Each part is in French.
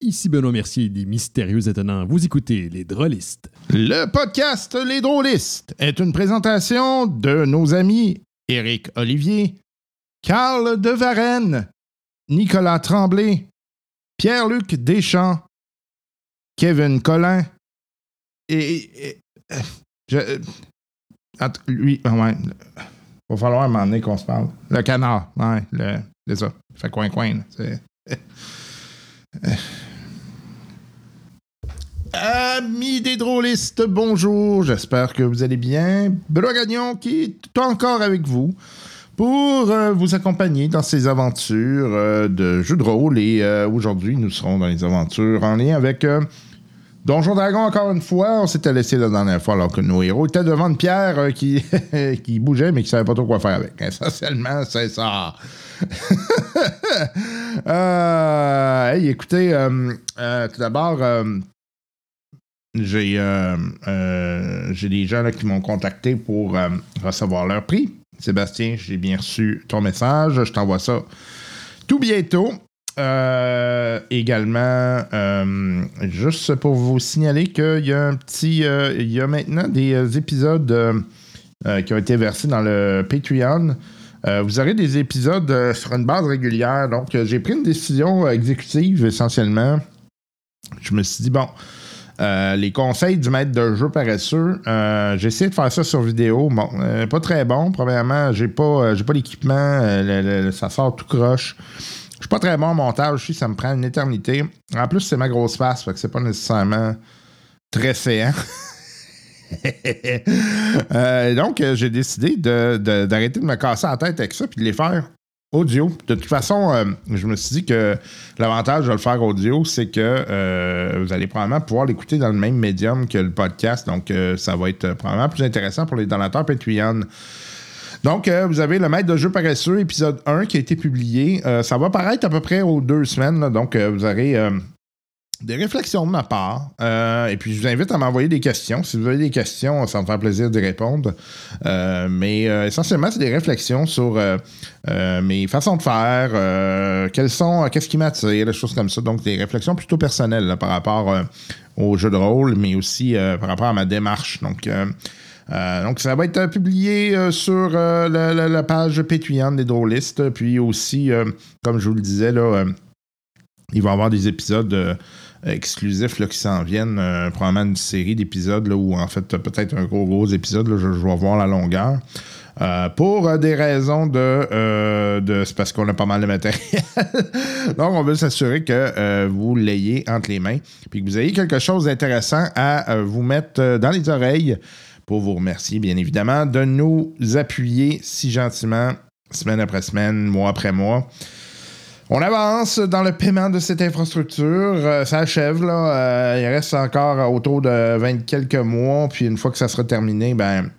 Ici Benoît Mercier des Mystérieux Étonnants. Vous écoutez Les Drôlistes. Le podcast Les Drôlistes est une présentation de nos amis Éric Olivier, Carl de Varenne, Nicolas Tremblay, Pierre-Luc Deschamps, Kevin Collin et. et- je, euh, lui, ah ouais. Va falloir un moment donné qu'on se parle. Le canard, ouais, le- c'est ça. Il fait coin-coin. Amis des drôlistes, bonjour, j'espère que vous allez bien. Benoît Gagnon qui est encore avec vous pour euh, vous accompagner dans ces aventures euh, de jeux de rôle. Et euh, aujourd'hui, nous serons dans les aventures en lien avec Donjon Dragon encore une fois. On s'était laissé la dernière fois alors que nos héros étaient devant une pierre qui, qui bougeait mais qui savait pas trop quoi faire avec. Essentiellement, c'est ça. Hey, écoutez, tout d'abord, j'ai euh, euh, j'ai des gens là, qui m'ont contacté pour euh, recevoir leur prix. Sébastien, j'ai bien reçu ton message. Je t'envoie ça tout bientôt. Également, juste pour vous signaler qu'il y a un petit. il y a maintenant des épisodes qui ont été versés dans le Patreon. Vous aurez des épisodes sur une base régulière. Donc, j'ai pris une décision exécutive essentiellement. Je me suis dit, bon, euh, les conseils du maître de jeu paresseux, euh, j'ai essayé de faire ça sur vidéo. Bon, euh, pas très bon. Premièrement, j'ai pas, pas l'équipement. ça sort tout croche. Je suis pas très bon en montage aussi, ça me prend une éternité. En plus, c'est ma grosse face, fait que c'est pas nécessairement très séant. Donc, j'ai décidé d'arrêter de, me casser la tête avec ça puis de les faire audio. De toute façon, euh, je me suis dit que l'avantage de le faire audio, c'est que euh, vous allez probablement pouvoir l'écouter dans le même médium que le podcast. Donc, euh, ça va être probablement plus intéressant pour les donateurs Patreon. Donc, vous avez le maître de jeu paresseux, épisode 1, qui a été publié. Ça va paraître à peu près aux deux semaines. donc, vous aurez des réflexions de ma part. Euh, et puis, je vous invite à m'envoyer des questions. Si vous avez des questions, ça me fait plaisir d'y répondre. Euh, mais euh, essentiellement, c'est des réflexions sur mes façons de faire, sont, qu'est-ce qui m'attire, des choses comme ça. Donc, des réflexions plutôt personnelles par rapport au jeu de rôle, mais aussi par rapport à ma démarche. Donc, ça va être publié sur la, page Patreon des drôlistes. Puis aussi, comme je vous le disais, il va y avoir des épisodes exclusifs là, qui s'en viennent. euh, probablement une série d'épisodes où, en fait, peut-être un gros, gros épisode. là, je, je vais voir la longueur. Euh, pour euh, des raisons de, de c'est parce qu'on a pas mal de matériel. Donc, on veut s'assurer que vous l'ayez entre les mains, puis que vous ayez quelque chose d'intéressant à vous mettre dans les oreilles pour vous remercier, bien évidemment, de nous appuyer si gentiment, semaine après semaine, mois après mois. On avance dans le paiement de cette infrastructure. Euh, ça achève, là. Euh, il reste encore autour de 20 quelques mois. Puis une fois que ça sera terminé, ben,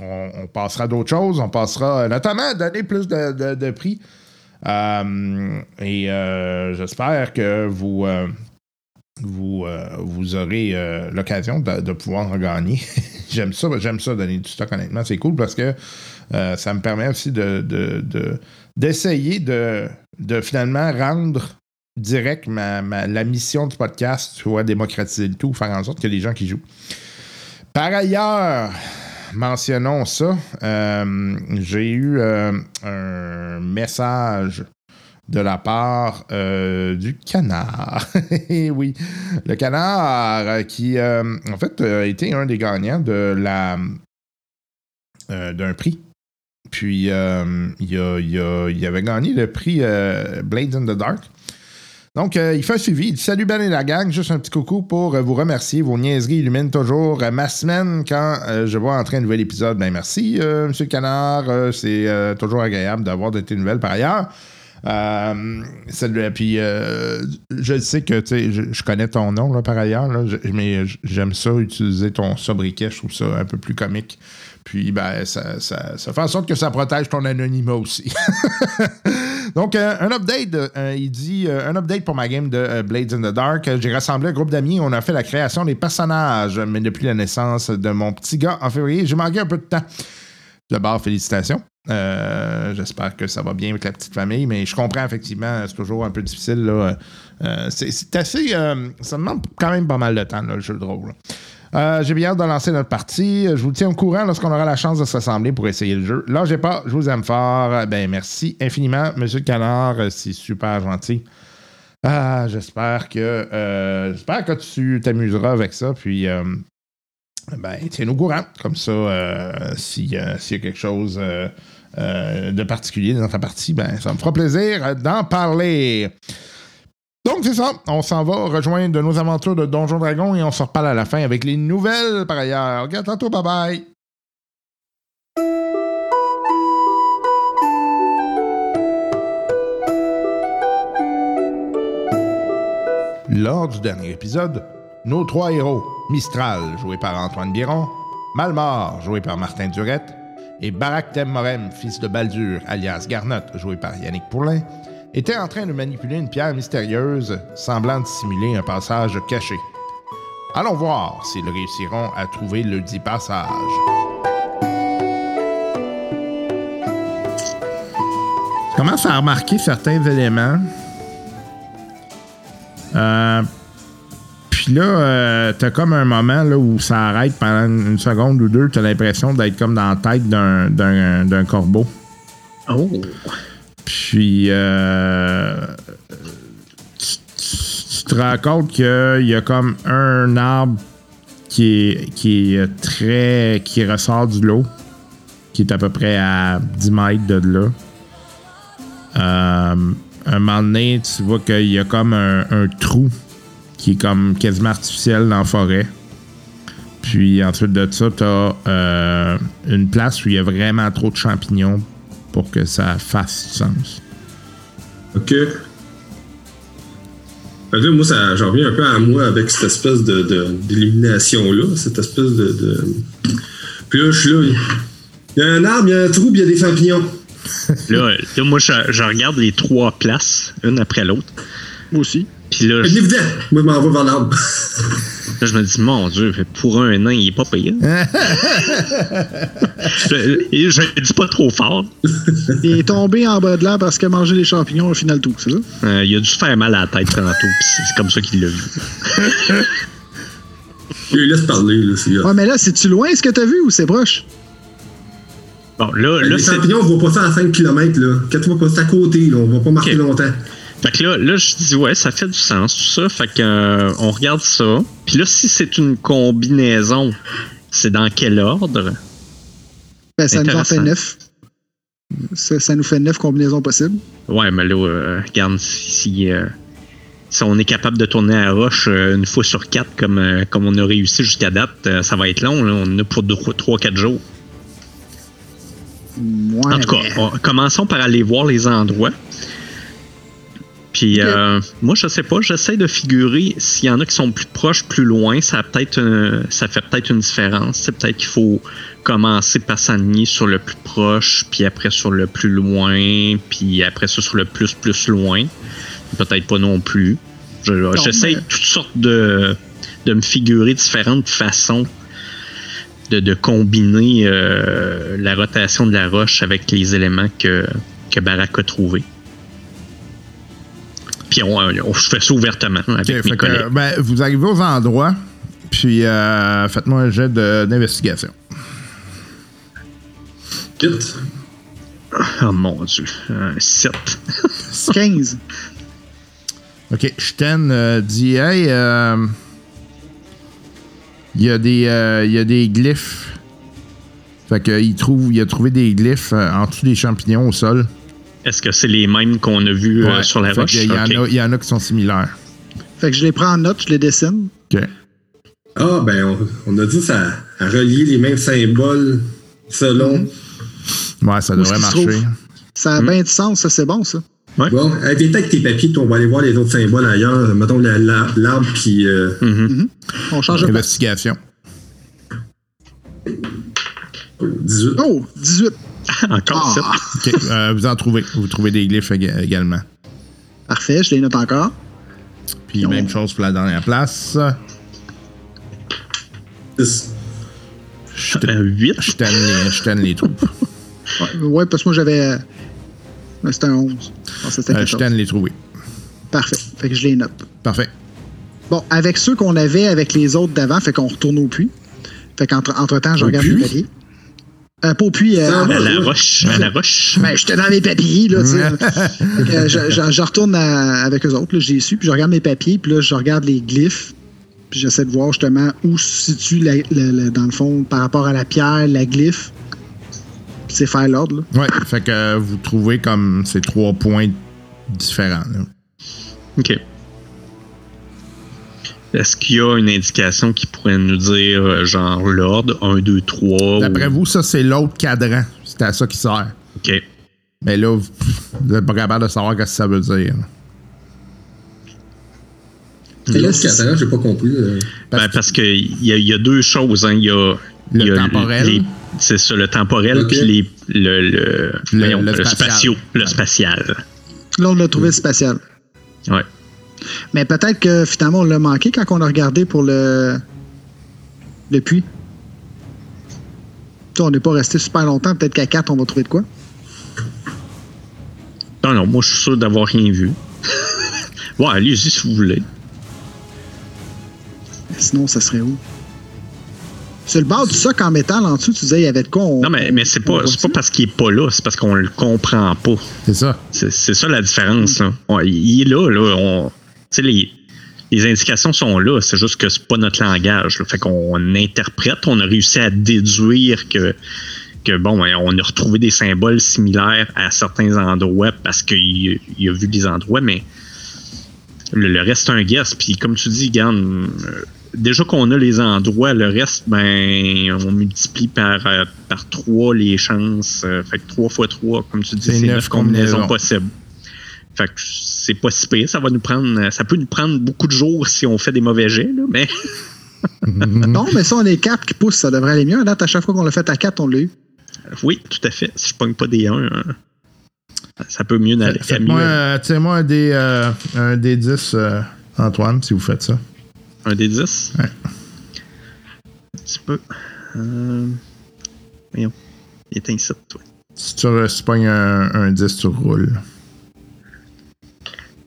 on, on passera d'autres choses. On passera euh, notamment à donner plus de, prix. Et j'espère que vous, vous, vous aurez l'occasion de, pouvoir en gagner. j'aime ça, j'aime ça donner du stock, honnêtement. C'est cool parce que ça me permet aussi de- d'essayer de, de finalement rendre direct la mission du podcast, vois, démocratiser le tout, faire en sorte que les gens qui jouent. Par ailleurs, mentionnons ça, euh, j'ai eu euh, un message de la part euh, du canard. Eh oui, le canard qui, en fait, a été un des gagnants de la d'un prix. Puis, euh, il, avait gagné le prix euh, Blades in the Dark. Donc, euh, il fait un suivi. Il dit Salut Ben et la gang, juste un petit coucou pour vous remercier. Vos niaiseries illuminent toujours ma semaine quand je vois entrer un nouvel épisode. Ben merci, Monsieur Canard. C'est toujours agréable d'avoir de tes nouvelles par ailleurs. Euh, puis euh, je sais que je, je connais ton nom là, par ailleurs, là, mais j'aime ça utiliser ton sobriquet, je trouve ça un peu plus comique. Puis ben ça, ça, fait en sorte que ça protège ton anonymat aussi. Donc, euh, un update, il dit un update pour ma game de Blades in the Dark. J'ai rassemblé un groupe d'amis, on a fait la création des personnages, mais depuis la naissance de mon petit gars en février, j'ai manqué un peu de temps. D'abord, félicitations. Euh, J'espère que ça va bien avec la petite famille, mais je comprends effectivement, c'est toujours un peu difficile. Euh, c'est assez. euh, ça demande quand même pas mal de temps, le jeu de rôle. J'ai bien hâte de lancer notre partie. Je vous tiens au courant lorsqu'on aura la chance de se rassembler pour essayer le jeu. Là, j'ai pas, je vous aime fort. Ben, merci infiniment, Monsieur Canard. C'est super gentil. J'espère que j'espère que tu t'amuseras avec ça. Puis ben, tiens-nous au courant. Comme ça, si, s'il y a quelque chose euh, de particulier dans ta partie, ben, ça me fera plaisir d'en parler. Donc, c'est ça. On s'en va rejoindre nos aventures de Donjon Dragon et on se reparle à la fin avec les nouvelles par ailleurs. À tantôt, bye bye. Lors du dernier épisode, nos trois héros, Mistral, joué par Antoine Biron, Malmort, joué par Martin Durette, et Barak Temmorem, fils de Baldur, alias Garnotte, joué par Yannick Poulain, étaient en train de manipuler une pierre mystérieuse semblant dissimuler un passage caché. Allons voir s'ils réussiront à trouver le dit passage. Je commence à remarquer certains éléments. Euh, puis là, euh, t'as comme un moment là, où ça arrête pendant une seconde ou deux. T'as l'impression d'être comme dans la tête d'un, d'un, d'un corbeau. Oh. Puis, euh, tu, tu- tu te rends compte qu'il y a comme un arbre qui est, qui est très. qui ressort du lot, qui est à peu près à 10 mètres de là. Euh, un moment donné, tu vois qu'il y a comme un, un trou qui est comme quasiment artificiel dans la forêt. Puis ensuite de ça, tu as une place où il y a vraiment trop de champignons pour que ça fasse du sens. Ok. Là, moi, ça, j'en reviens un peu à moi avec cette espèce de, de- d'élimination-là, cette espèce de, de- Puis là, je suis là. Il y a un arbre, il y a un trou, puis il y a des champignons. Là, là, moi, je, je regarde les trois places, une après l'autre. Moi aussi. Puis là, C'est je, évident. Moi, je m'en vais vers l'arbre. là, je me dis, mon Dieu, pour un nain, il est pas payé. je, et je dis pas trop fort. Il est tombé en bas de l'air parce qu'il a mangé les champignons au final tout, c'est ça? Euh, il a dû se faire mal à la tête tantôt, puis c'est comme ça qu'il l'a vu. Je laisse parler, là. C'est, Ouais, mais là, c'est-tu loin ce que t'as vu ou c'est proche? Bon, là, là les champignons, on voit pas ça à 5 km, là. Quand tu vois pas, c'est à côté, là. On va pas marcher Ok. longtemps. Fait que là, là, je dis, ouais, ça fait du sens, tout ça. Fait que, euh, on regarde ça. Puis là, si c'est une combinaison, c'est dans quel ordre? Ben, ça nous en fait neuf. Ça, ça nous fait neuf combinaisons possibles. Ouais, mais là, euh, regarde, si, si, euh, si on est capable de tourner à la roche euh, une fois sur quatre, comme, euh, comme on a réussi jusqu'à date, ça va être long. Là. On en a pour 3-4 jours. Ouais, en tout cas, mais- on- commençons par aller voir les endroits. Puis, euh, moi, je sais pas, j'essaie de figurer s'il y en a qui sont plus proches, plus loin, ça, a peut-être un- ça fait peut-être une différence. C'est peut-être qu'il faut commencer par s'aligner sur le plus proche, puis après sur le plus loin, puis après ça sur le plus, plus loin. Peut-être pas non plus. Je- J'essaie mais- toutes sortes de, de me figurer différentes façons de, de combiner euh, la rotation de la roche avec les éléments que, que Barak a trouvés. Puis on, on fait ça ouvertement avec Ok, mes fait que, collègues. ben, vous arrivez aux endroits, puis euh, faites-moi un jet d'investigation. Quitte. Oh mon dieu. Un 7. 15. Ok, Sten euh, dit Hey, euh, il y, a des, euh, il y a des glyphes. Fait que, il, trouve, il a trouvé des glyphes euh, en dessous des champignons au sol. Est-ce que c'est les mêmes qu'on a vus euh, Ouais. sur la Fait roche? Il y, en Ok. a- il y en a qui sont similaires. Fait que je les prends en note, je les dessine. Ok. Ah, ben, on, on a dit ça à relier les mêmes symboles selon. Ouais, ça devrait marcher. Ça a Hmm? bien du sens, ça, c'est bon, ça. Bon, hey, viens avec tes papiers, puis on va aller voir les autres symboles ailleurs. Mettons la- la- l'arbre, puis. euh, Mhm. On change de. Investigation. 18. Oh, 18. Encore 7. Ah, Ok, euh, vous en trouvez. Vous trouvez des glyphes ég- également. parfait, je les note encore. Puis, même chose pour la dernière place. 10. Sten 8. Sten les, les trouve. Ouais, ouais, parce que moi, j'avais. euh, C'était un 11. Ah, Euh, je t'aime les trouver. Parfait. Fait que je les note. Parfait. Bon, avec ceux qu'on avait avec les autres d'avant, fait qu'on retourne au puits. Fait qu'entre entre temps, je Au regarde puits? mes papiers. Euh, pas au puits. euh, Ah, À la roche. À la roche. Ben, j'étais dans mes papiers, là, tu sais. Fait que, je, je- je retourne à- avec eux autres, là, j'ai su, puis je regarde mes papiers, puis là, je regarde les glyphes, puis j'essaie de voir justement où se situe, la- la- la- dans le fond, par rapport à la pierre, la glyphe. Puis c'est faire l'ordre, là. Ouais, fait que euh, vous trouvez comme ces trois points différents. là. OK. Est-ce qu'il y a une indication qui pourrait nous dire, euh, genre, l'ordre 1, 2, 3 D'après ou... vous, ça, c'est l'autre cadran. C'est à ça qui sert. OK. Mais là, vous vous n'êtes pas capable de savoir ce que ça veut dire. Mais là, L'autre c'est- cadran, j'ai pas compris. euh. Parce Ben, qu'il y, a- il y a deux choses. Hein. Il y a, Le il y a temporel. C'est ça, le temporel, puis les- le, le, voyons, le le spatial. spatio, le spatial. Là, on a trouvé le spatial. Ouais. Mais peut-être que finalement, on l'a manqué quand on a regardé pour le, le puits. On n'est pas resté super longtemps. Peut-être qu'à 4, on va trouver de quoi. Non, non, moi, je suis sûr d'avoir rien vu. ouais, allez-y si vous voulez. Sinon, ça serait où? Sur le bord du soc en métal, en dessous, tu disais, il y avait de quoi? on- Non, mais, mais c'est pas, pas parce qu'il est pas là, c'est parce qu'on le comprend pas. C'est ça. C'est ça la différence. Là. Ouais, il est là. là on, sais, les, les indications sont là. C'est juste que c'est pas notre langage. là. Fait qu'on interprète. On a réussi à déduire que, que bon, ben, on a retrouvé des symboles similaires à certains endroits parce qu'il il a vu des endroits, mais le, le reste, c'est un guess. Puis comme tu dis, Gann, euh, déjà qu'on a les endroits, le reste, ben, on multiplie par, euh, par 3 les chances. euh, fait que 3 fois 3, comme tu dis, C'est c'est neuf 9 combinaisons combinaisons. possibles. Fait que c'est pas si pire. Ça va nous prendre. Ça peut nous prendre beaucoup de jours si on fait des mauvais jets, là, mais Non, mais ça, on est 4 qui poussent. Ça devrait aller mieux. À date, à chaque fois qu'on l'a fait à 4, on l'a eu. oui, tout à fait. Si je pogne pas des 1, ça peut mieux aller. Faites-moi, euh, tirez-moi un des, euh, un des 10, euh, Antoine, si vous faites ça. Un des 10? Ouais. Un petit peu. Euh, Voyons. Il est ici, toi. Si tu, si tu pognes un, un 10, tu roules.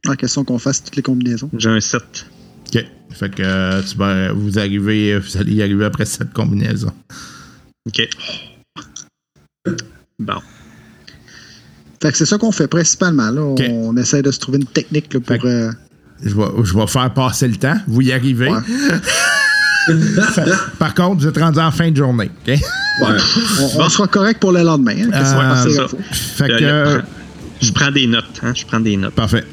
La question qu'on fasse toutes les combinaisons. J'ai un 7. OK. Fait que euh, tu vas- vous arrivez, vous allez y arriver après cette combinaison. OK. Bon. Fait que c'est ça qu'on fait principalement. Là. On essaie de se trouver une technique là, pour. euh, Je vais, je vais faire passer le temps. Vous y arrivez. Ouais. Fait- par contre, vous êtes rendu en fin de journée. Ouais. on, on sera correct pour le lendemain. hein, que ça va Euh, passer ça. Fait que. Je prends des notes. Hein? Je prends des notes. Parfait.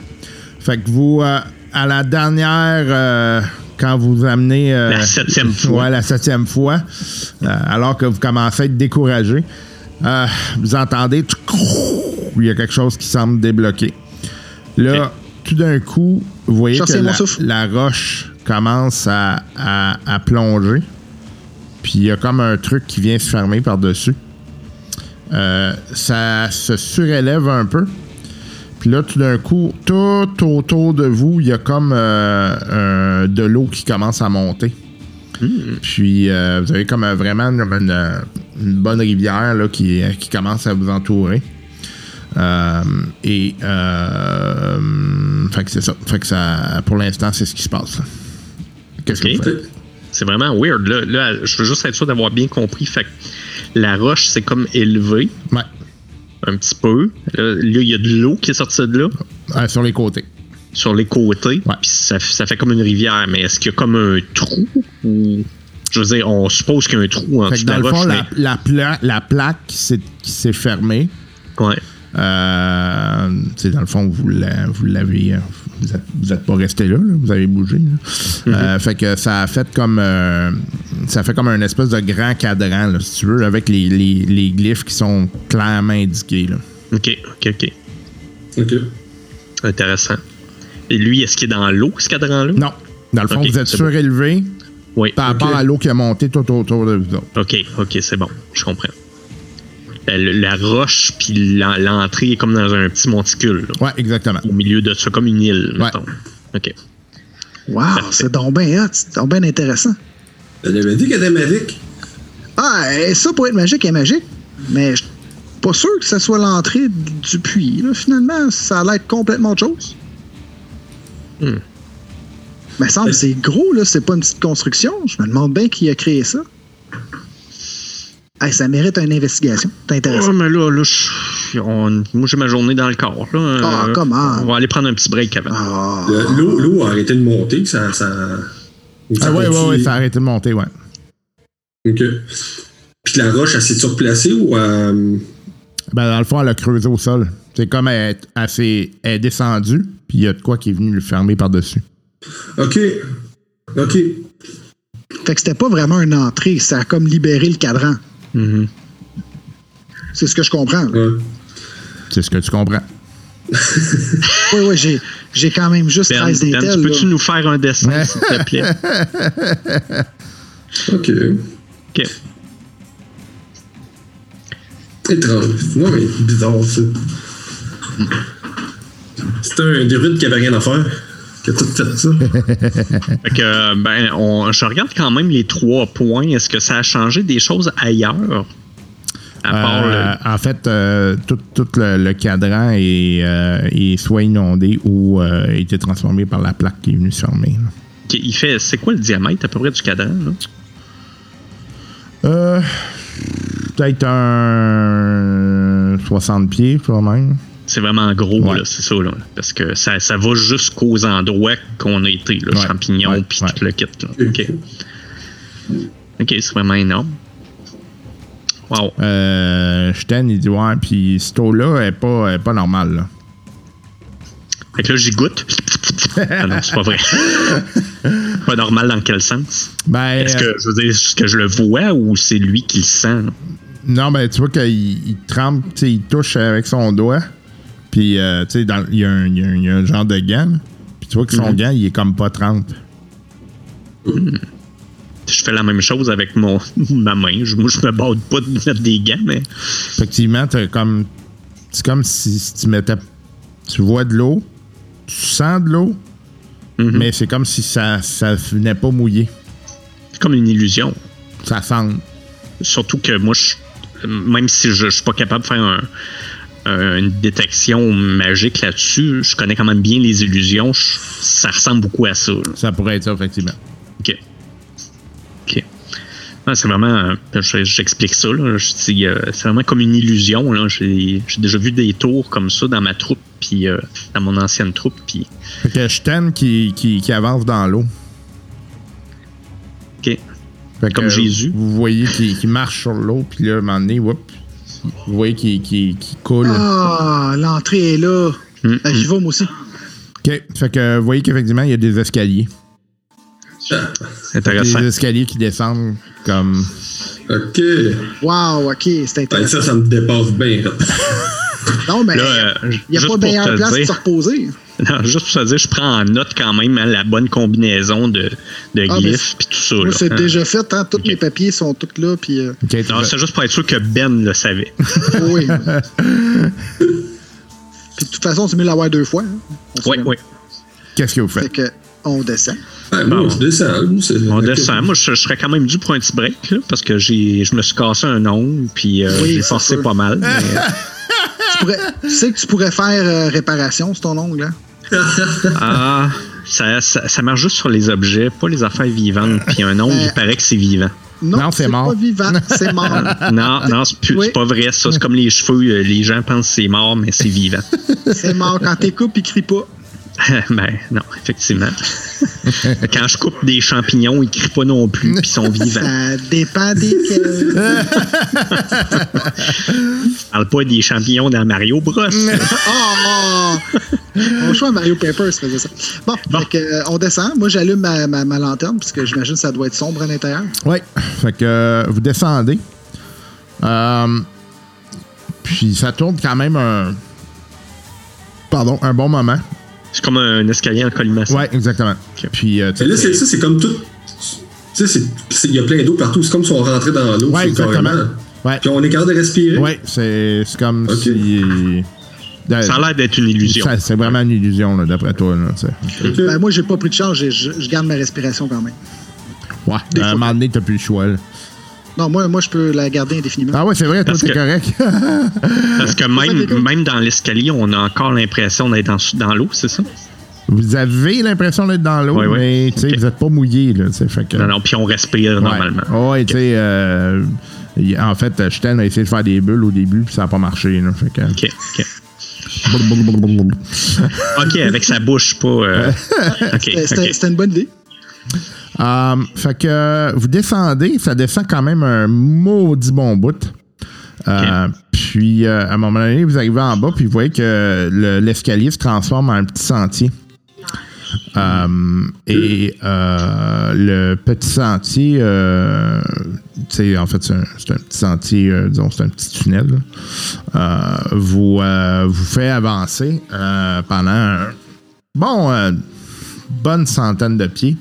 Fait que vous, euh, à la dernière, euh, quand vous amenez. euh, La septième fois. Ouais, la septième fois, euh, alors que vous commencez à être découragé, euh, vous entendez. Il y a quelque chose qui semble débloquer. Là, tout d'un coup, vous voyez Chassez que la, roche commence à, à- à plonger. Puis il y a comme un truc qui vient se fermer par-dessus. Euh, ça se surélève un peu. Puis là, tout d'un coup, tout autour de vous, il y a comme euh, un- de l'eau qui commence à monter. Puis euh, vous avez comme vraiment une, bonne rivière là, qui, qui commence à vous entourer. Euh, et euh, fait que c'est ça. Fait que ça, pour l'instant, c'est ce qui se passe. Qu'est-ce que vous faites? C'est vraiment weird. Là, là, je veux juste être sûr d'avoir bien compris. Fait que la roche, c'est comme élevé Ouais. Un petit peu. Là, il y a de l'eau qui est sortie de là sur les côtés. sur les côtés. Ouais. Puis ça, ça fait comme une rivière. Mais est-ce qu'il y a comme un trou ou. Je veux dire, on suppose qu'il y a un trou en Fait dessous de dans la le fond, la, la, pla- la plaque qui s'est, fermée. Ouais. Euh, dans le fond, vous, l'a- vous l'avez. Vous n'êtes vous êtes pas resté là, là, vous avez bougé. là. Euh, fait que ça a fait comme. euh, ça fait comme un espèce de grand cadran, là, si tu veux, avec les, les, les glyphes qui sont clairement indiqués. Là. Ok, ok, ok. OK. Intéressant. Et lui, est-ce qu'il est dans l'eau, ce cadran-là? Non. Dans le fond, vous êtes bon. surélevé Oui. par rapport à l'eau qui a monté tout autour de vous autres. Ok, ok, c'est bon. Je comprends. Euh, La roche, puis l'en- l'entrée est comme dans un petit monticule, là, Ouais, exactement. au milieu de ça, comme une île, Ouais. mettons. Ok. Wow, c'est donc bien hot. C'est donc bien intéressant. Elle avait dit qu'elle était magique? Ah, et ça, pour être magique, est magique. Mais je pas sûr que ce soit l'entrée du puits. Là. Finalement, ça a l'air complètement autre chose. Hmm. Mais semble que c'est gros, là. C'est pas une petite construction. Je me demande bien qui a créé ça. Hey, ça mérite une investigation. C'est intéressant. Ouais, mais là, là je- on- moi, j'ai ma journée dans le corps. Là. Ah, Euh, comment? On va aller prendre un petit break avant. Ah. Le- L'eau l'eau a arrêté de monter, ça. ça, ça Ah, ouais, ouais, ça a arrêté de monter, ouais. Ok. Puis la roche, elle s'est replacée ou. euh, Ben, dans le fond, elle a creusé au sol. C'est comme elle, elle, s'est- elle est descendue, puis il y a de quoi qui est venu le fermer par-dessus. Ok. Ok. Fait que c'était pas vraiment une entrée. Ça a comme libéré le cadran. Mhm. C'est ce que je comprends. Ouais. C'est ce que tu comprends. Oui, oui, j'ai, j'ai quand même juste Ben, 13 Ben, d'intel. peux-tu nous faire un dessin, s'il te plaît? Ok. OK. Étrange. Non, mais bizarre, ça. C'était un druide qui avait rien à faire. Qui a tout fait ça. Fait que, ben, on- je regarde quand même les trois points. Est-ce que ça a changé des choses ailleurs? Euh, en fait, euh, tout, tout le, le cadran est, euh, est soit inondé ou euh, a été transformé par la plaque qui est venue se fermer. là. le- il fait, c'est quoi le diamètre à peu près du cadran? là? Euh, Peut-être un 60 pieds, quand même. C'est vraiment gros, Ouais. là, c'est ça, là. Parce que ça, ça va jusqu'aux endroits qu'on a été, là, Ouais. champignons, puis tout le kit. Là. OK. OK, c'est vraiment énorme. Wow. Euh, Sten, il dit Ouais, puis cette eau-là est pas, est pas normale. Là. Fait que là, j'y goûte. ah non, c'est pas vrai. pas normal dans quel sens? Ben, Est-ce que, je veux dire, est-ce que je le vois ou c'est lui qui le sent? là? Non, ben, tu vois qu'il il trempe, il touche avec son doigt. Puis, euh, tu sais, il y, a un- y y a genre de gant. Puis, tu vois que son Mhm. gant, il est comme pas trempe. Je fais la même chose avec mon, ma main. Je, moi, je me bade pas de mettre des gants, mais. Effectivement, t'as comme. C'est comme si, si tu mettais. Tu vois de l'eau, tu sens de l'eau, Mhm. mais c'est comme si ça, ça venait pas mouiller. C'est comme une illusion. Ça sent. Surtout que moi, je- même si je, je suis pas capable de faire un- une détection magique là-dessus, je connais quand même bien les illusions. Je- ça ressemble beaucoup à ça. là. Ça pourrait être ça, effectivement. OK. OK. C'est vraiment. euh, je- J'explique ça. là. Je euh, c'est vraiment comme une illusion. là. J'ai j'ai déjà vu des tours comme ça dans ma troupe, puis euh, dans mon ancienne troupe. Puis, Fait que Sten qui, qui, qui avance dans l'eau. OK. Fait Comme Jésus. Vous voyez qu'il qu'il marche sur l'eau, puis là, à un moment donné, whoop, vous voyez qu'il qu'il- qu'il coule. Ah, l'entrée est là. Mm, Ben, J'y vais, moi aussi. OK. Fait que vous voyez qu'effectivement, il y a des escaliers. Intéressant. Des escaliers qui descendent comme. Ok. Wow, OK, c'est Ben, intéressant. ça, ça me dépasse bien. Non, mais Là, euh, il n'y a juste pas pour de meilleure te place de dire- se reposer. Non, juste pour te dire, je prends en note quand même hein, la bonne combinaison de, de Ah, glyphes puis tout ça. Moi, c'est Hein. déjà fait. Hein? Tous mes papiers sont tous là. Puis, euh, tu Non, c'est juste pour être sûr que Ben le savait. oui. puis, de toute façon, c'est mieux de l'avoir deux fois. hein. On oui, oui. Qu'est-ce que vous Fait faites? que, on descend. Moi, c'est- On descend. Moi, je, je serais quand même dû pour un petit break, là, parce que j'ai, je me suis cassé un ongle, puis euh, Oui, j'ai forcé sûr. pas mal. mais- Tu, pourrais- tu sais que tu pourrais faire euh, réparation sur ton ongle. Hein? ah, ça, ça, ça marche juste sur les objets, pas les affaires vivantes. Puis un ongle, il paraît que c'est vivant. Non, Non, c'est c'est mort. pas vivant. C'est mort. Non, non, c'est, Oui. pas vrai. Ça, c'est comme les cheveux. euh, Les gens pensent que c'est mort, mais c'est vivant. c'est mort. Quand t'es coupes, il crie pas. ben, non, effectivement. Quand je coupe des champignons, ils crient pas non plus, puis ils sont vivants. Ça dépend desquels. Je parle pas des champignons dans Mario Bros. Oh! Mon choix, Mario Papers faisait ça. Bon, Bon. fait que, euh, on descend. Moi, j'allume ma, ma, ma lanterne, parce que j'imagine que ça doit être sombre à l'intérieur. Oui. Fait que euh, vous descendez. Euh, puis ça tourne quand même un. Pardon, un bon moment. C'est comme un escalier en colimaçon. Ouais, exactement. Puis, euh, là, sais, c'est ça, c'est comme tout. Tu sais, il y a plein d'eau partout. C'est comme si on rentrait dans l'eau. Ouais, exactement. carrément. Ouais. Puis on est capable de respirer. Ouais, c'est c'est comme si. Ça a l'air d'être une illusion. C'est vraiment une illusion, d'après toi. Là, tu sais. Ok. Ben, moi, j'ai pas pris de charge. Je, je garde ma respiration quand même. ouais, à un moment donné, t'as plus le choix. là. Non, moi, moi, je peux la garder indéfiniment. Ah ouais, c'est vrai, toi, c'est correct. Parce que même, même dans l'escalier, on a encore l'impression d'être dans, dans l'eau, c'est ça? vous avez l'impression d'être dans l'eau, ouais. mais vous n'êtes pas mouillé, là. Fait que, Non, non, puis on respire normalement. Ouais, ouais tu sais, euh, en fait, Sten a essayé de faire des bulles au début, puis ça n'a pas marché. Là, fait que... OK, OK. OK, avec sa bouche, pas. euh, c'était une bonne idée. Euh, fait que vous descendez, ça descend quand même un maudit bon bout. Euh, Puis, euh, à un moment donné, vous arrivez en bas, puis vous voyez que le- l'escalier se transforme en un petit sentier. Et euh, le petit sentier, euh, en fait, c'est un, petit sentier, euh, disons, c'est un petit tunnel, vous, vous fait avancer pendant un bon, bonne centaine de pieds.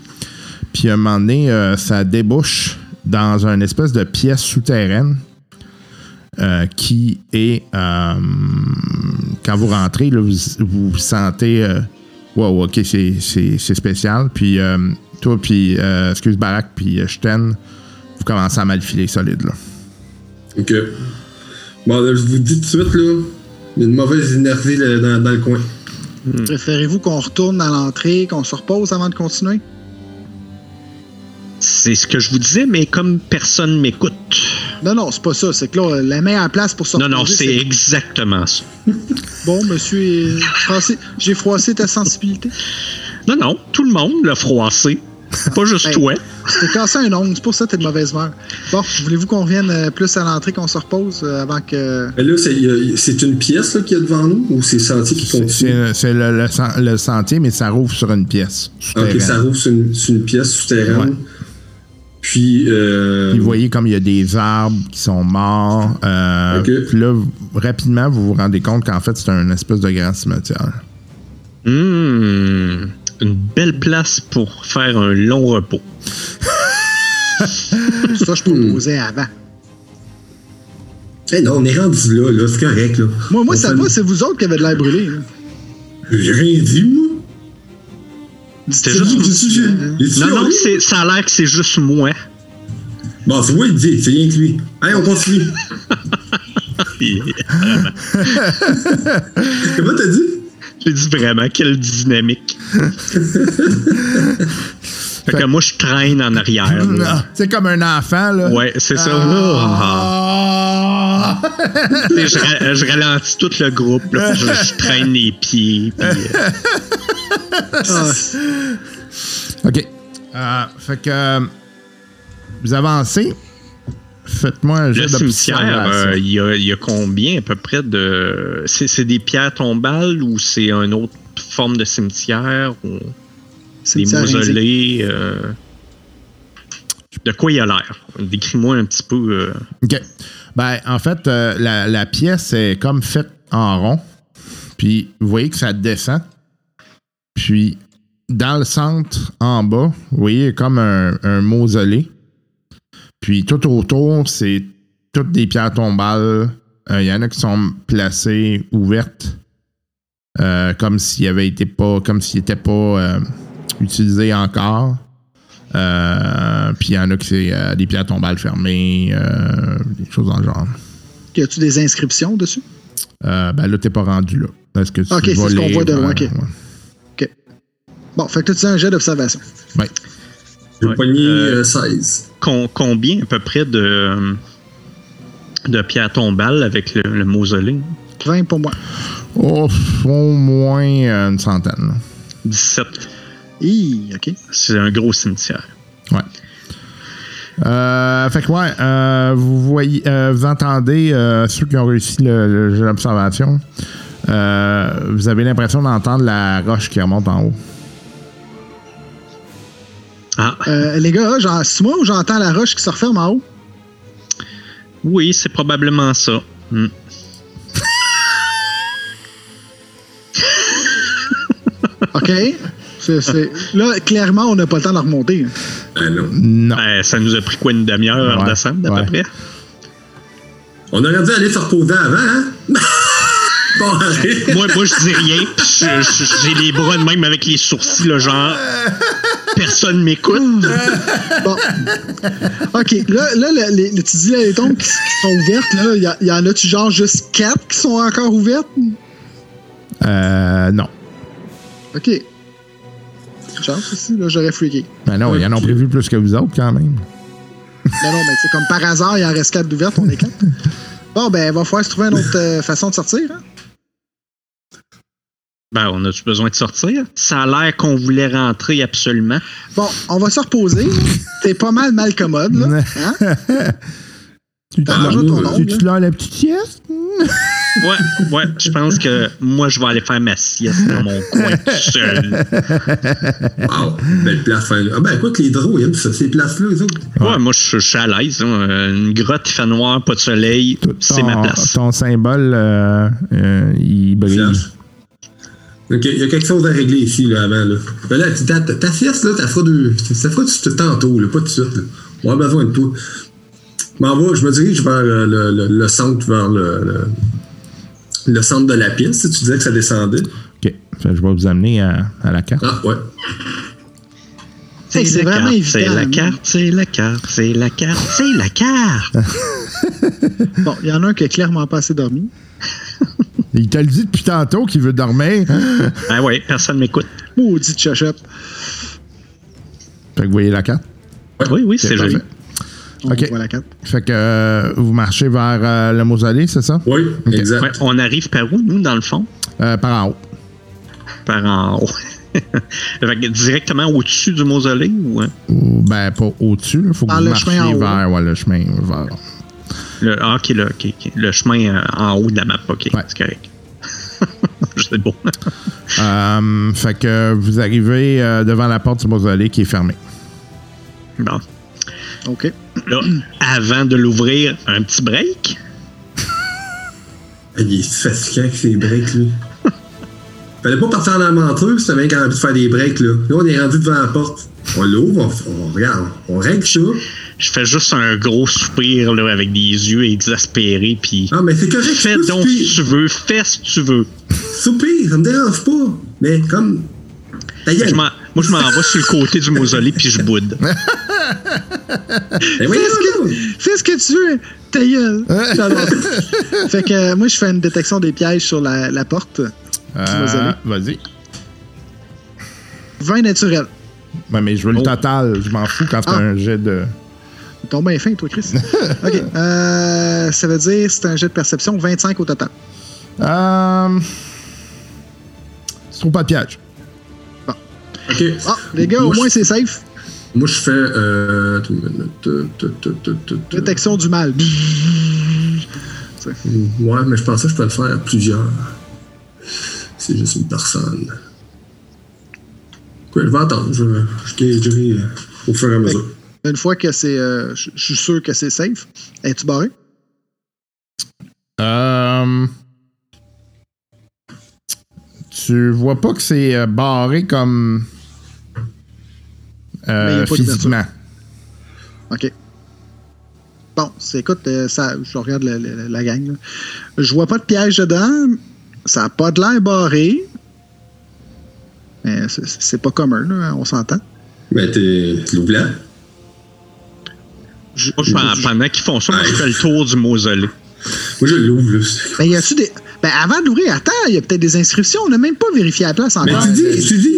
Puis à un moment donné, euh, ça débouche dans une espèce de pièce souterraine euh, qui est. euh, quand vous rentrez, là, vous, vous sentez. euh, wow, ok, c'est, c'est, c'est spécial. Puis euh, toi, puis, euh, excuse Barak, puis euh, Sten, vous commencez à mal filer solide. Là. Ok. Bon, là, je vous dis tout de suite, là, il y a une mauvaise énergie là, dans, dans le coin. Préférez-vous qu'on retourne à l'entrée, qu'on se repose avant de continuer? C'est ce que je vous disais, mais comme personne m'écoute. Non, non, c'est pas ça. C'est que là, la meilleure place pour se Non, reposer, non, c'est exactement ça. Bon, monsieur, j'ai froissé ta sensibilité. Non, non, tout le monde l'a froissé. Pas juste Hey. toi. T'es cassé un ongle, c'est pour ça que t'es de mauvaise humeur. Bon, voulez-vous qu'on revienne euh, plus à l'entrée, qu'on se repose euh, avant que. Mais là, c'est, c'est une pièce qu'il y a devant nous ou c'est sentier qui C'est, continue? c'est- c'est le, le sen- le sentier, mais ça rouvre sur une pièce. Ok, ça rouvre sur une, sur une pièce souterraine. Ouais. Puis, euh, Puis vous voyez comme il y a des arbres qui sont morts. Euh. Puis là, rapidement, vous vous rendez compte qu'en fait, c'est un espèce de grand cimetière. Hmm, une belle place pour faire un long repos. Ça, je proposais avant. eh non, on est rendu là, là, c'est correct. Là. Moi, moi ça fait- va, c'est vous autres qui avez de l'air brûlé. J'ai rien dit, moi. C'était juste- Non, non, ça a l'air que c'est juste moi. Bon, c'est moi qui dit, c'est rien que lui. Allez, on continue. Comment t'as dit? J'ai dit vraiment, quelle dynamique. fait que moi, je traîne en arrière. C'est comme un enfant, là. Ouais, c'est ça. Ah. Je, ra- je ralentis tout le groupe. Là, je, je traîne les pieds. puis, euh, OK. Euh, fait que euh, vous avancez. Faites-moi un le jet cimetière, euh, il y, a, il y a combien à peu près de. C'est c'est des pierres tombales ou c'est une autre forme de cimetière ou des cimetière indien. mausolées euh, De quoi il a l'air? Décris-moi un petit peu. euh, OK. Ben, en fait, euh, la, la pièce est comme faite en rond. Puis, vous voyez que ça descend. Puis, dans le centre, en bas, vous voyez comme un, un mausolée. Puis, tout autour, c'est toutes des pierres tombales. Euh, Il y en a qui sont placées ouvertes. euh, comme s'il avait été pas. Comme s'il n'était pas euh, utilisé encore. Puis il y en a qui c'est des pierres tombales fermées, des choses dans le genre. Y a-tu des inscriptions dessus? Ben là, t'es pas rendu là. Est-ce que tu Ok, c'est ce qu'on voit de loin, ouais, ok. ouais. Bon, fait que tu as un jet d'observation. Ouais. J'ai Ouais. pogné Euh, euh, 16. com- combien à peu près de, de pierres tombales avec le, le mausolée? 20 pour moi. Oh, au moins euh, une centaine. là. 17. Hi, OK. C'est un gros cimetière. Ouais. Euh, fait que ouais, euh, vous voyez, euh, vous entendez euh, ceux qui ont réussi le, le jeu d'observation. euh, vous avez l'impression d'entendre la roche qui remonte en haut. Ah, Euh, les gars, genre, c'est moi ou j'entends la roche qui se referme en haut? oui, c'est probablement ça. Hmm. OK. Là, clairement, on n'a pas le temps de la remonter. Ah non. Non. Ben, ça nous a pris quoi une demi-heure à Ouais, redescendre, à ouais. peu près? On aurait dû aller se reposer avant, hein? bon, moi, moi, je dis rien. J'ai les bras de même avec les sourcils, là, genre. Personne m'écoute. Bon. OK. Là, là le- les, les- tu dis là, les tombes qui, qui sont ouvertes, là, il y, y en a-tu genre juste quatre qui sont encore ouvertes? Euh, non. OK. Chance aussi, là, j'aurais freaké. Ben non, ils en ont prévu plus que vous autres quand même. Non, non, mais c'est comme par hasard, il en reste quatre d'ouvertes, on est quatre. Bon, ben, il va falloir se trouver une autre euh, façon de sortir. Hein? Ben, on a-tu besoin de sortir? Ça a l'air qu'on voulait rentrer absolument. Bon, on va se reposer. T'es pas mal mal commode, là. Hein? Tu te Ah, l'as- la petite sieste? Ouais, ouais, je pense que moi, je vais aller faire ma sieste dans mon coin tout seul. Wow, belle place. Fin. Ah ben écoute, les drôles, ils aiment ça, ces places-là, les autres. Ouais, moi, je, je suis à l'aise. hein. Une grotte, il fait noir, pas de soleil, c'est ma place. Ton symbole, euh, euh, il brille. Flash. Ok, il y a quelque chose à régler ici, là, avant, là. Ben là, ta, ta, ta sieste, là, t'as fera deux. Ça fera tantôt, là, pas tout de suite, là. On a besoin de toi. Vais, je me dirige vers le, le- le centre, vers le, le, le centre de la pièce. Tu disais que ça descendait. OK. Je vais vous amener à, à la carte. Ah, ouais. C'est la vraiment carte, évident. C'est la carte, c'est la carte, c'est la carte, c'est la carte. Bon, il y en a un qui a clairement pas assez dormi. Il te le dit depuis tantôt qu'il veut dormir. Ah ouais, personne m'écoute. Maudit chochotte. Fait que vous voyez la carte? Oui, oui, c'est joli. On OK. voit la carte. Fait que euh, vous marchez vers euh, le mausolée, c'est ça? Oui, exact. Ouais, on arrive par où, nous, dans le fond? Euh, par en haut. Par en haut. Fait que directement au-dessus du mausolée ou hein? Ou, ben, pas au-dessus. Il faut que vous marchiez vers ouais, le chemin vers. Le, ah, ok, là, ok, ok. le chemin euh, en haut de la map. Ok, Ouais. c'est correct. c'est beau. Euh, fait que vous arrivez euh, devant la porte du mausolée qui est fermée. Bon. OK. Là, avant de l'ouvrir, un petit break? Il est fatiguant avec ses breaks, lui. Fallait pas partir en aventure, c'était bien qu'on envie de faire des breaks, là. Là, on est rendu devant la porte. On l'ouvre, on, on regarde, on règle ça. Je fais juste un gros soupir là, avec des yeux exaspérés, puis Ah, mais c'est correct, fais donc si soupirer. tu veux, fais si tu veux. Soupir, ça me dérange pas. Mais comme. Je moi, je m'en vais sur le côté du mausolée, puis je boude. Ben Fais ce, que, fais ce que tu veux, ta gueule. Fait que euh, moi, je fais une détection des pièges sur la, la porte. Euh, mausolée. Vas-y. 20 naturel. Ouais, mais je veux le Oh. total. Je m'en fous quand tu Ah. un jet de. Tombe bien fin, toi, Chris. OK. Euh, ça veut dire c'est un jet de perception, 25 au total. Euh. Tu trouves pas de piège. Ok. Ah, les gars, au Moi, moins, je- c'est safe. Moi, je fais. Euh, Détection du mal. Ouais, mais je pensais que je peux le faire à plusieurs. C'est juste une personne. Quoi, je vais attendre. Je, je gagerai euh, au fur et à mesure. Une fois que c'est. euh, Je suis sûr que c'est safe. Es-tu barré? Euh. Tu vois pas que c'est euh, barré comme. Mais y a Euh, physiquement. OK. Bon, c'est, écoute, euh, ça, je regarde la, la- la gang. là. Je vois pas de piège dedans. Ça a pas de l'air barré. Mais c'est, pas commun, là, on s'entend. Mais t'es l'ouvlant. Je- Moi, je- pendant, pendant qu'ils font ça, moi, je fais le tour du mausolée. Moi, je l'ouvre, là. Ben, y a-tu des. Ben, avant d'ouvrir, attends, il y a peut-être des inscriptions. On n'a même pas vérifié la place Mais encore. tu dis, tu dis,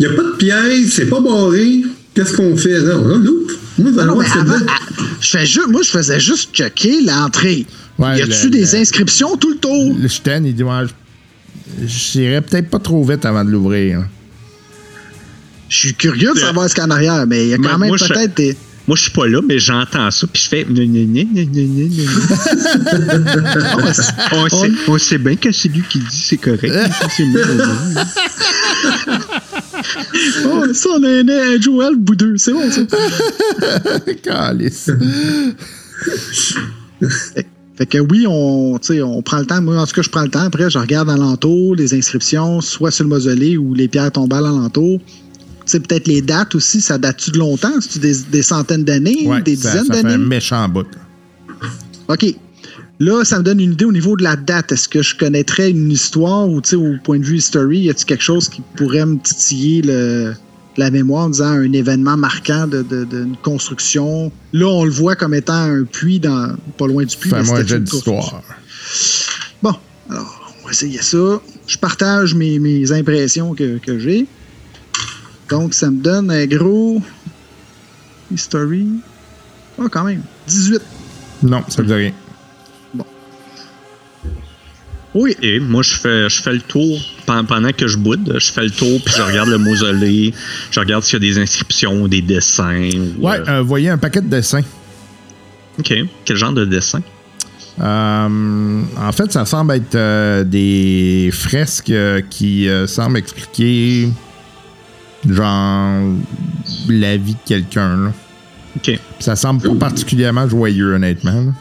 il n'y a pas de piège, c'est pas barré. Qu'est-ce qu'on fait? Non, on l'ouvre. Moi, Non, non, mais voir ce que avant, ah, je fais juste, moi, je faisais juste checker l'entrée. Ouais, y a-tu le- des le- inscriptions tout le tour? Le Sten, il dit ouais, je- J'irais peut-être pas trop vite avant de l'ouvrir. Je suis curieux de savoir ce qu'il y a en arrière, mais il y a quand moi- même moi, je- peut-être des. Moi, je suis pas là, mais j'entends ça, puis je fais. on, sait, on sait bien que c'est lui qui dit c'est correct. oh, ça, on a un, Joel boudeux. C'est bon, ça. Calice. Fait que oui, on, on prend le temps. Moi, en tout cas, je prends le temps. Après, je regarde alentour, les inscriptions, soit sur le mausolée ou les pierres tombales alentour. Sais, peut-être les dates aussi, ça date-tu de longtemps? C'est-tu des, des centaines d'années? Ouais, des ça, dizaines ça fait un d'années? méchant bout. OK. Là, ça me donne une idée au niveau de la date. Est-ce que je connaîtrais une histoire ou, tu sais, au point de vue history, y a-t-il quelque chose qui pourrait me titiller le- la mémoire en disant un événement marquant d'une de, de, construction? Là, on le voit comme étant un puits dans, pas loin du puits. Fais-moi un jet d'histoire. Bon, alors, on va essayer ça. Je partage mes, mes impressions que, que j'ai. Donc, ça me donne un gros. History. Ah, quand même. 18. Non, ça veut dire rien. Oui. Et moi, je fais, je fais le tour pen- pendant que je boude. Je fais le tour, puis je regarde le mausolée. Je regarde s'il y a des inscriptions, des dessins. ou, Ouais, euh, euh, voyez un paquet de dessins. OK. Quel genre de dessin? Euh, en fait, ça semble être euh, des fresques euh, qui euh, semblent expliquer, genre, la vie de quelqu'un. là. OK. Ça semble pas particulièrement joyeux, honnêtement. là.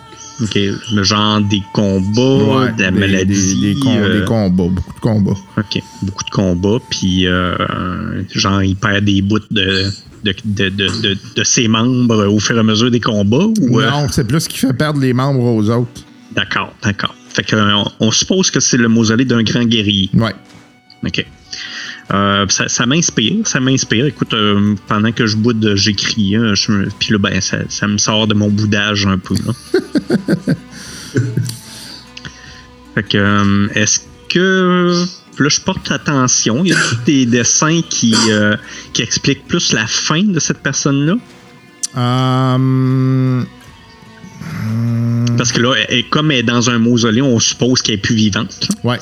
OK. Le genre des combats, Ouais, de la des- maladie. Des, des com- euh, des combats, beaucoup de combats. OK. Beaucoup de combats, puis euh, genre, il perd des bouts de, de, de, de, de- de ses membres au fur et à mesure des combats? Ou, euh, Non, c'est plus ce qui fait perdre les membres aux autres. D'accord, d'accord. Fait que, euh, on, on suppose que c'est le mausolée d'un grand guerrier. Ouais. OK. Euh, ça ça m'inspire, ça m'inspire. Écoute, euh, pendant que je boude, j'écris. hein, me- Puis là, ben, ça, ça me sort de mon boudage un peu. là. fait que, euh, est-ce que. Là, je porte attention. Il y a des dessins qui, euh, qui expliquent plus la fin de cette personne-là? Euh, Parce que là, elle- elle- comme elle est dans un mausolée, on suppose qu'elle est plus vivante. là. Ouais.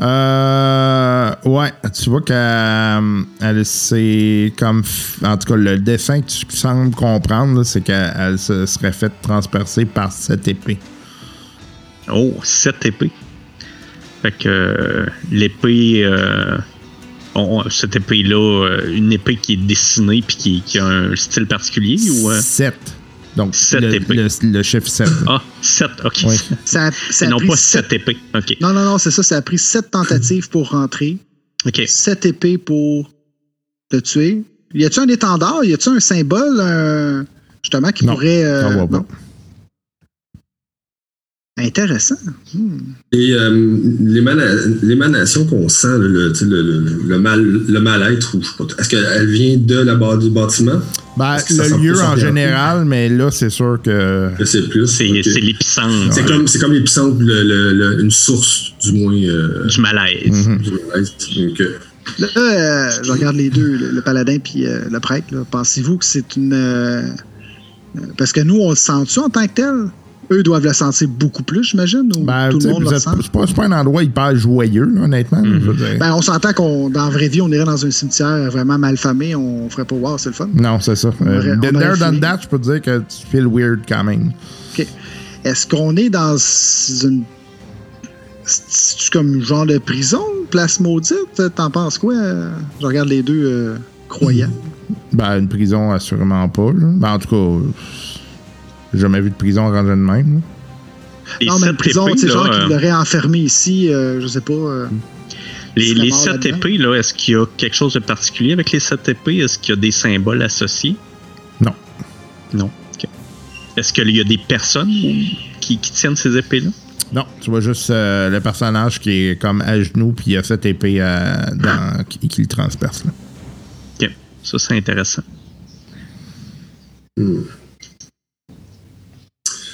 Euh, ouais, tu vois qu'elle elle, c'est comme. En tout cas, le dessin que tu sembles comprendre, c'est qu'elle elle se serait faite transpercer par cette épée. Oh, 7 épées. Fait que euh, l'épée. euh, on- cette épée-là, euh, une épée qui est dessinée puis qui, qui a un style particulier ou. euh? 7. Donc, Sept le, épées. le, le chiffre 7. Ah, 7, ok. Oui. Ça, a- ça a non pris pas sept- 7 épées. Ok. Non, non, non, c'est ça. Ça a pris sept tentatives pour rentrer. Ok. Sept épées pour le tuer. Y a-tu un étendard? Y a-tu un symbole, un- justement, qui Non, pourrait. euh, pas. non. Intéressant. Hmm. Et euh, l'émana- l'émanation qu'on sent, le, le, le, le mal, le mal-être, ou je sais pas, est-ce qu'elle vient de la barre du bâtiment? Ben, le lieu en général, mais là, c'est sûr que. Sais plus. C'est ok. c'est l'épicentre C'est comme, c'est comme l'épicentre, le, le- le- une source, du moins, euh, du malaise. Mhm. du malaise. Donc, euh, Là, euh, je regarde les deux, le, le paladin puis euh, le prêtre. là. Pensez-vous que c'est une. euh, parce que nous, on le sent-tu en tant que tel? Eux doivent le sentir beaucoup plus, j'imagine, ou Ben, tout le monde êtes- sent? c'est pas, pas un endroit hyper joyeux, là, honnêtement. Ben, on s'entend qu'on, dans la vraie vie, on irait dans un cimetière vraiment mal famé, on ferait pas voir, c'est le fun. non, c'est ça. Euh, done fini. that, je peux te dire que tu feel weird quand même. OK. Est-ce qu'on est dans une. C'est-tu comme genre de prison, place maudite? T'en penses quoi? Je regarde les deux euh, croyants. Ben, une prison, assurément pas. là. Ben, en tout cas, j'ai jamais vu de prison rangée de même. Les non, mais prison, sais, genre là, qui euh, l'aurait enfermé ici, euh, je sais pas. euh, les, les mort sept là-dedans. épées, là, est-ce qu'il y a quelque chose de particulier avec les sept épées? Est-ce qu'il y a des symboles associés? Non. Non. Est-ce qu'il y a des personnes qui, qui tiennent ces épées-là? Non, tu vois juste euh, le personnage qui est comme à genoux, puis il a cette épée euh, dans- qui, qui le transperce. Là. OK. Ça, c'est intéressant.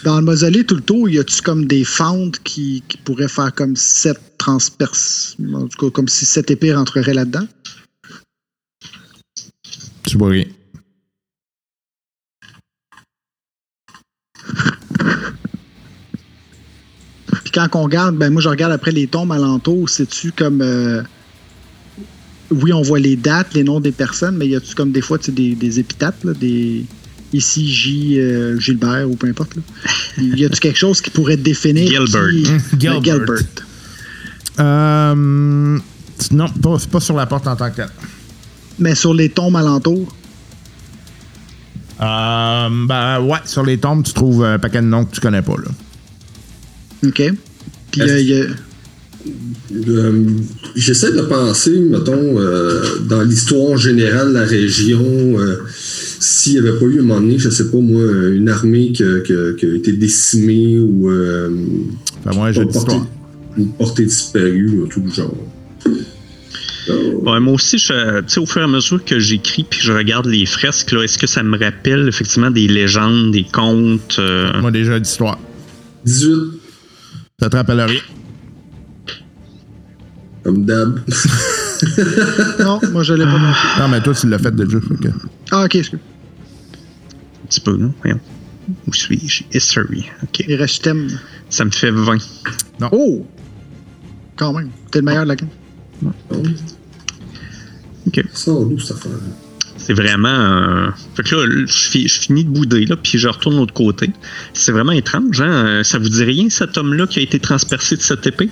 Dans le mausolée, tout le tour, y a-tu comme des fentes qui, qui pourraient faire comme sept transperces? En tout cas, comme si cette épée rentrerait là-dedans? Tu vois rien. Puis quand on regarde, ben moi je regarde après les tombes alentour, c'est-tu comme. euh, oui, on voit les dates, les noms des personnes, mais y a-tu comme des fois des, des épitaphes, là, des. Ici, J. euh, Gilbert ou peu importe. Là. Y a-tu quelque chose qui pourrait définir? Gilbert. qui- Gilbert. Ben, Gilbert. Euh, non, pas, pas sur la porte en tant que telle. Mais sur les tombes alentours? Euh, ben ouais, sur les tombes, tu trouves un paquet de noms que tu connais pas. Là. OK. Puis euh, y a- Euh, J'essaie de penser, mettons, euh, dans l'histoire générale de la région, euh, s'il n'y avait pas eu à un moment donné, je sais pas moi, une armée qui, a- qui a- qui a été décimée ou euh, un jeu une portée, portée disparue, ou tout le genre. Ouais, moi aussi, je, tu sais, au fur et à mesure que j'écris puis je regarde les fresques, là, est-ce que ça me rappelle effectivement des légendes, des contes? euh, Moi, des jeux d'histoire. 18, Ça te rappelle rien? comme d'hab. Non, moi, je l'ai pas. non plus. Non, mais toi, tu l'as fait déjà. que- Ah, ok, excuse. Un petit peu, non? Voyons. Où suis-je? History. OK. Il reste thème. Ça me fait 20. Oh! Quand même. T'es le meilleur de la game. Affaire? C'est vraiment. euh, Fait que là, je, fi- je finis de bouder, là, puis je retourne de l'autre côté. C'est vraiment étrange, hein? Euh, Ça vous dit rien, cet homme-là qui a été transpercé de cette épée?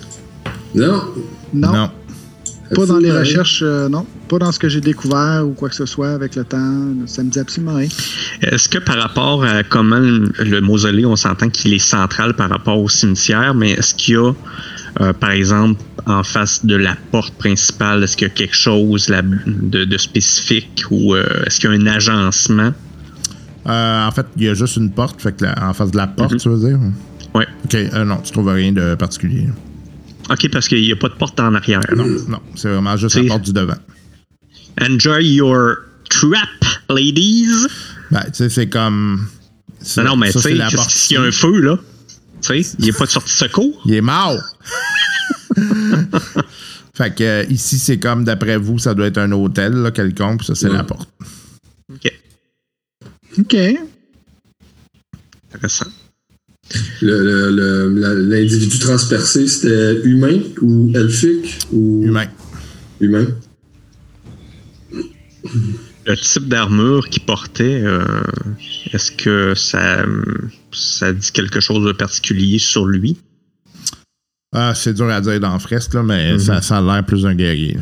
Non. Non, Non. Pas dans les recherches, euh, non. Pas dans ce que j'ai découvert ou quoi que ce soit avec le temps. Ça me dit absolument rien. Est-ce que par rapport à comment le le mausolée, on s'entend qu'il est central par rapport au cimetière, mais est-ce qu'il y a, euh, par exemple, en face de la porte principale, est-ce qu'il y a quelque chose là, de, de spécifique ou euh, est-ce qu'il y a un agencement? Euh, en fait, il y a juste une porte, fait que la- en face de la porte, Mhm. tu veux dire? Ouais. Ok, euh, non, tu trouves rien de particulier. OK, parce qu'il n'y a pas de porte en arrière. Non, non, c'est vraiment juste la porte du devant. Enjoy your trap, ladies! Ben, tu sais, c'est comme. Non, non, mais tu sais, s'il y a un feu, là, tu sais, il n'y a pas de sortie secours. Il est mort! fait que euh, ici, c'est comme, d'après vous, ça doit être un hôtel, là, quelconque, puis ça, c'est Ouais. la porte. OK, OK. intéressant. Le- le- le- la- L'individu transpercé, c'était humain ou elfique ou Humain. humain? Le type d'armure qu'il portait, euh, est-ce que ça, ça dit quelque chose de particulier sur lui? Ah, c'est dur à dire dans fresque, là, mais Mhm. ça, ça a l'air plus d'un guerrier.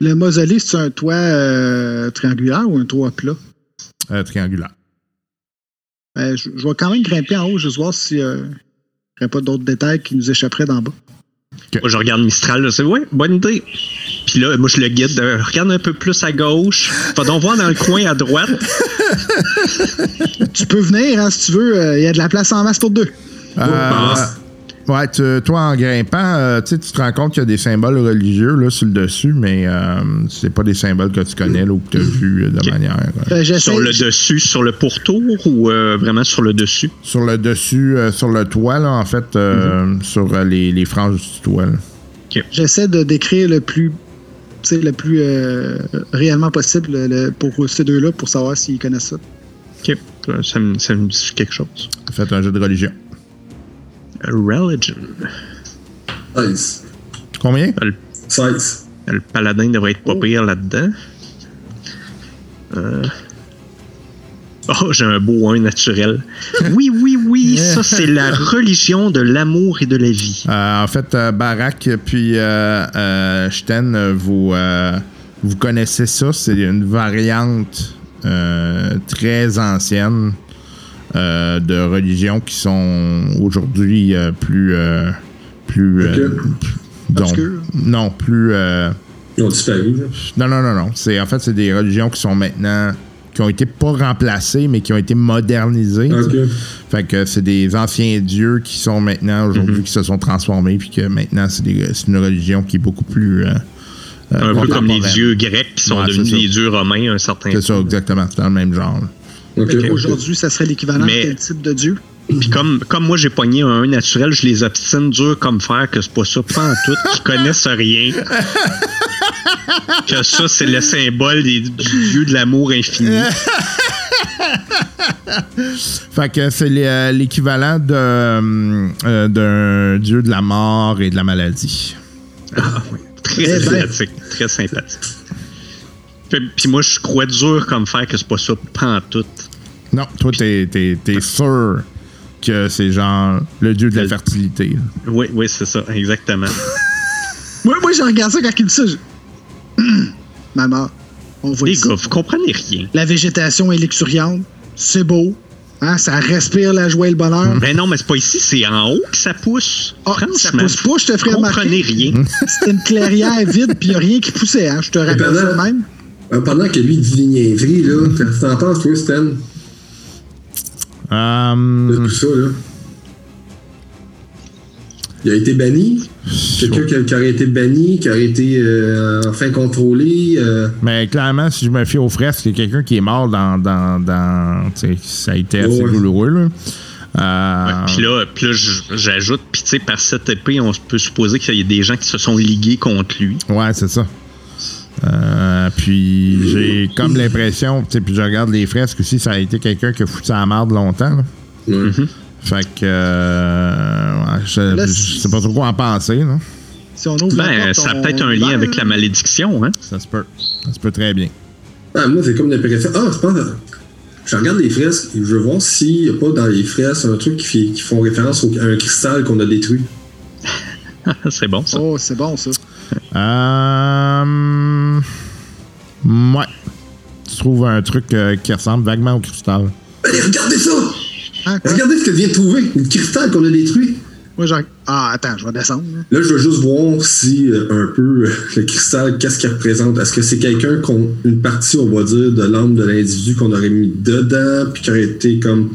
Le mausolée, c'est un toit euh, triangulaire ou un toit plat? Euh, triangulaire. Ben, je, je vais quand même grimper en haut, juste voir si euh, il n'y aurait pas d'autres détails qui nous échapperaient d'en bas. Moi, je regarde Mistral, là, c'est ouais, bonne idée. Puis là, moi, je le guide. euh, regarde un peu plus à gauche. Va donc voir dans le coin à droite. Tu peux venir, hein, si tu veux. euh, Il y a de la place en masse pour deux. Euh. Ouais, tu- toi, en grimpant, euh, tu sais, tu te rends compte qu'il y a des symboles religieux là, sur le dessus, mais euh, c'est pas des symboles que tu connais là, ou que tu as vu euh, de manière. euh, Sur le dessus, sur le pourtour ou euh, vraiment sur le dessus? sur le dessus, euh, sur le toit, là, en fait, euh, sur euh, les, les franges du toit. là. J'essaie de décrire le plus, tu sais, le plus euh, réellement possible le- le- pour ces deux-là pour savoir s'ils connaissent ça. Ok, ça me, ça me dit quelque chose. Faites un jeu de religion. Religion. 16. Combien? 16. Le paladin devrait être pas pire là-dedans. Euh. Oh, j'ai un beau 1 naturel. Oui, oui, oui, ça c'est la religion de l'amour et de la vie. Euh, en fait, euh, Barak puis euh, Sten, vous, vous connaissez ça. C'est une variante très ancienne euh, de religions qui sont aujourd'hui euh, plus. euh, plus euh, donc, Obscures. non, plus. euh, Ils ont disparu. là. non, non, non, non. C'est, en fait, c'est des religions qui sont maintenant. qui ont été pas remplacées, mais qui ont été modernisées. Ok. Fait que c'est des anciens dieux qui sont maintenant, aujourd'hui, qui se sont transformés, puis que maintenant, c'est, des- c'est une religion qui est beaucoup plus. euh, euh, Un peu comme les dieux grecs qui sont Ouais, devenus les dieux romains à un certain C'est ça, exactement. C'est dans le même genre. là. Qu'aujourd'hui, ça serait l'équivalent Mais- de quel type de dieu? Puis comme, comme moi j'ai pogné un 1 naturel, je les obstine dur comme fer que c'est pas ça, pas en tout, qui connaissent rien. que ça, c'est le symbole des, du dieu de l'amour infini. Fait que c'est euh, l'équivalent euh, euh, d'un dieu de la mort et de la maladie. Très Eh ben. sympathique. Très sympathique. Puis, moi, je crois dur comme fer que c'est pas ça, pas en tout. Non, toi, t'es, t'es, t'es sûr que c'est genre le dieu de la fertilité. là. Oui, oui, c'est ça, exactement. Moi, moi je regarde ça quand il dit ça. je- Maman, on voit Les ici. gars, vous comprenez rien. La végétation est luxuriante. C'est beau. Hein, ça respire la joie et le bonheur. Mais non, mais c'est pas ici, c'est en haut que ça pousse. Ah, Franchement, ça pousse pas, je te ferai vous comprenez rien. C'était une clairière vide, puis il n'y a rien qui poussait. Hein. Je te rappelle ça de même. Euh, Pendant que lui dit des niaiseries, là, qu'est-ce que t'en penses, toi, Stan, de Euh, tout ça, là? Il a été banni. Quelqu'un qui, qui aurait été banni, qui aurait été euh, enfin contrôlé. euh, Mais clairement, si je me fie aux fresques, c'est quelqu'un qui est mort dans. dans, dans ça a été assez Ouais. douloureux, là. Euh, Puis là, puis là, j'ajoute, puis tu sais, par cette épée, on peut supposer qu'il y a des gens qui se sont ligués contre lui. Ouais, c'est ça. Euh, puis j'ai comme l'impression, tu sais, puis je regarde les fresques aussi, ça a été quelqu'un qui a foutu à la marde longtemps. là. ouais. Fait que euh, ouais, je, Là, je si- sais pas trop quoi en penser. Là. Si on ouvre Ben, porte, ça a on peut-être un lien avec la malédiction, hein? Ça se peut. Ça se peut très bien. Ah, moi, c'est comme l'impression. Ah, je pense. Je regarde les fresques et je veux voir s'il n'y a pas dans les fresques un truc qui, fait- qui font référence au- à un cristal qu'on a détruit. C'est bon, ça. Oh, c'est bon, ça. Euh, ouais. Tu trouves un truc euh, qui ressemble vaguement au cristal. Allez, regardez ça! Hein, quoi? Regardez ce que je viens de trouver. Le cristal qu'on a détruit. Moi, j'ai- Ah, attends, je vais descendre. là. Là, je veux juste voir si euh, un peu euh, le cristal, qu'est-ce qu'il représente? Est-ce que c'est quelqu'un qu'on une partie, on va dire, de l'âme de l'individu qu'on aurait mis dedans, puis qui aurait été comme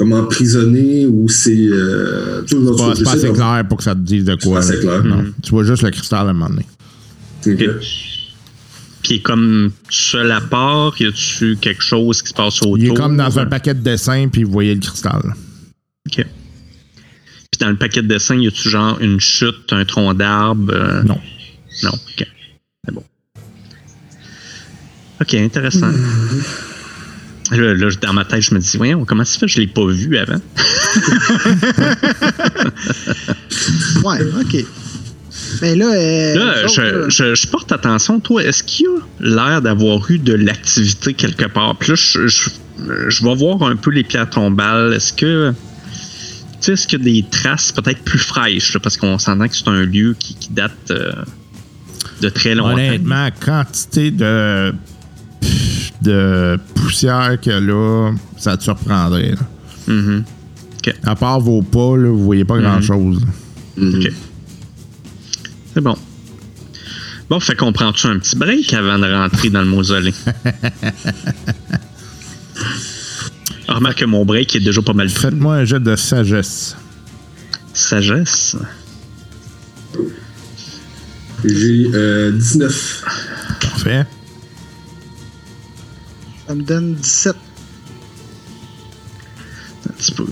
comme emprisonné, ou c'est euh, C'est pas, c'est assez clair pour que ça te dise de quoi. pas assez là. clair. Non. Tu vois juste le cristal à un moment donné. Ok. Puis il est comme seul à part, y a-tu quelque chose qui se passe autour? Il est comme dans un paquet de dessins, puis vous voyez le cristal. OK. Puis dans le paquet de dessins, y a-tu genre une chute, un tronc d'arbre? euh, Non. Non, OK. C'est bon. OK, intéressant. Là, là, dans ma tête, je me dis, voyons, comment ça fait que je l'ai pas vu avant? Ouais, OK. Mais là, euh, Là, autres, je, là, je- je porte attention, toi, est-ce qu'il y a l'air d'avoir eu de l'activité quelque part? Puis là, je, je- je vais voir un peu les pierres tombales. Est-ce que. Tu sais, est-ce qu'il y a des traces peut-être plus fraîches? là, parce qu'on s'entend que c'est un lieu qui, qui date euh, de très longtemps. Honnêtement, quantité de, de poussière a là, ça te surprendrait. là. Mhm. À part vos pas, là, vous voyez pas grand-chose. OK. C'est bon. Bon, fait qu'on prend-tu un petit break avant de rentrer dans le mausolée? Ah, Remarque que mon break est déjà pas mal fait. Faites-moi un jet de sagesse. Sagesse. J'ai euh, 19. Parfait. Ça me donne 17. Un petit peu.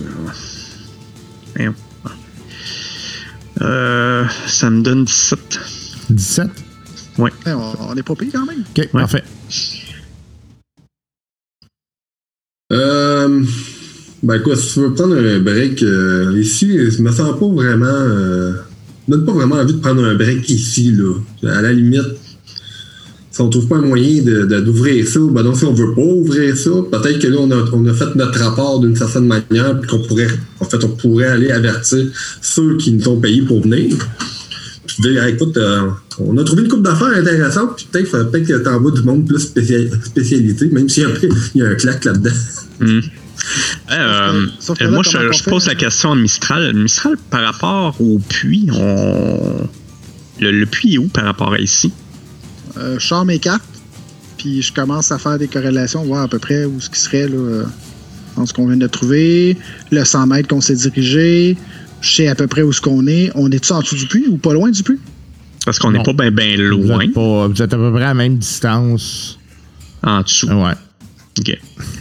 Euh, ça me donne 17. 17. Ouais, on, on est pas pire quand même. OK, parfait. Euh, ben écoute, si tu veux prendre un break euh, ici, je me sens pas vraiment. Euh, je donne pas vraiment envie de prendre un break ici, là. À la limite, si on trouve pas un moyen de, de- d'ouvrir ça, ben donc si on veut pas ouvrir ça, peut-être que là, on a, on a fait notre rapport d'une certaine manière, puis qu'on pourrait, en fait, on pourrait aller avertir ceux qui nous ont payé pour venir. Puis dire, écoute, euh, on a trouvé une coupe d'affaires intéressante, puis peut-être, faudrait peut-être que t'envoies du monde plus spécial- spécialité, même s'il y a un, il y a un claque là-dedans. Hmm. Euh, Sauf que euh, moi, je, pose la question à Mistral. Mistral, par rapport au puits, on... le, le puits est où par rapport à ici? Euh, je sors mes cartes, puis je commence à faire des corrélations, voir à peu près où ce qui serait là, euh, dans ce qu'on vient de trouver, le 100 mètres qu'on s'est dirigé, je sais à peu près où ce qu'on est. On est-tu en dessous du puits ou pas loin du puits? Parce qu'on n'est pas bien ben Vous loin êtes, pas- vous êtes à peu près à la même distance. en dessous. Ouais. OK.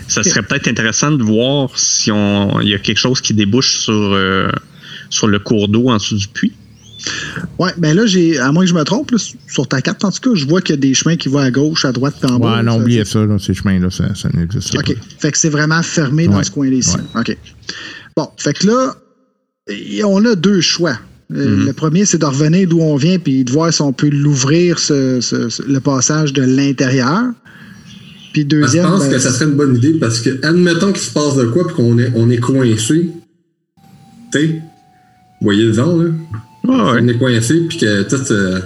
Ça serait peut-être intéressant de voir si on il y a quelque chose qui débouche sur, euh, sur le cours d'eau en dessous du puits. Ouais, ben là, j'ai, à moins que je me trompe, là, sur ta carte, en tout cas, je vois qu'il y a des chemins qui vont à gauche, à droite, puis en bas. Ouais, non, oubliez ça, là, ces chemins-là, ça, ça n'existe OK. pas. Fait que c'est vraiment fermé dans ce coin-là ici. Ouais. OK. Bon, fait que là, on a deux choix. Euh, Mhm. Le premier, c'est de revenir d'où on vient puis de voir si on peut l'ouvrir, ce- ce- ce- le passage de l'intérieur. Puis Je deuxième, pense ben, que ça serait une bonne idée parce que, admettons qu'il se passe de quoi puis qu'on est, on est coincé. Tu sais, vous voyez le genre, là? Ouais, On est coincé puis que tout, euh,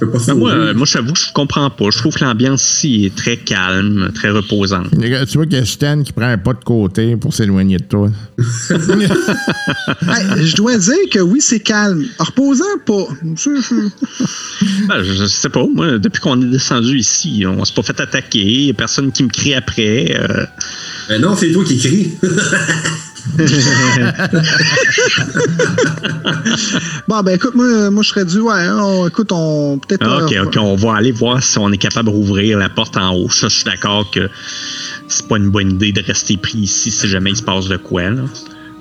Ben, moi, moi, j'avoue que je comprends pas. Je trouve que l'ambiance ici est très calme, très reposante. Tu vois qu'il y a Stan qui prend un pas de côté pour s'éloigner de toi. hey, je dois dire que oui, c'est calme. Reposant, pas. Ben, je sais pas. Moi, depuis qu'on est descendu ici, on s'est pas fait attaquer. Y a personne qui me crie après. euh, Ben non, c'est toi qui crie. Bon, ben écoute, moi, moi je serais dû, ouais, on- écoute, on peut-être. Ah, ok, euh, ok, on va aller voir si on est capable de rouvrir la porte en haut. Ça, je suis d'accord que c'est pas une bonne idée de rester pris ici si jamais il se passe de quoi. Là.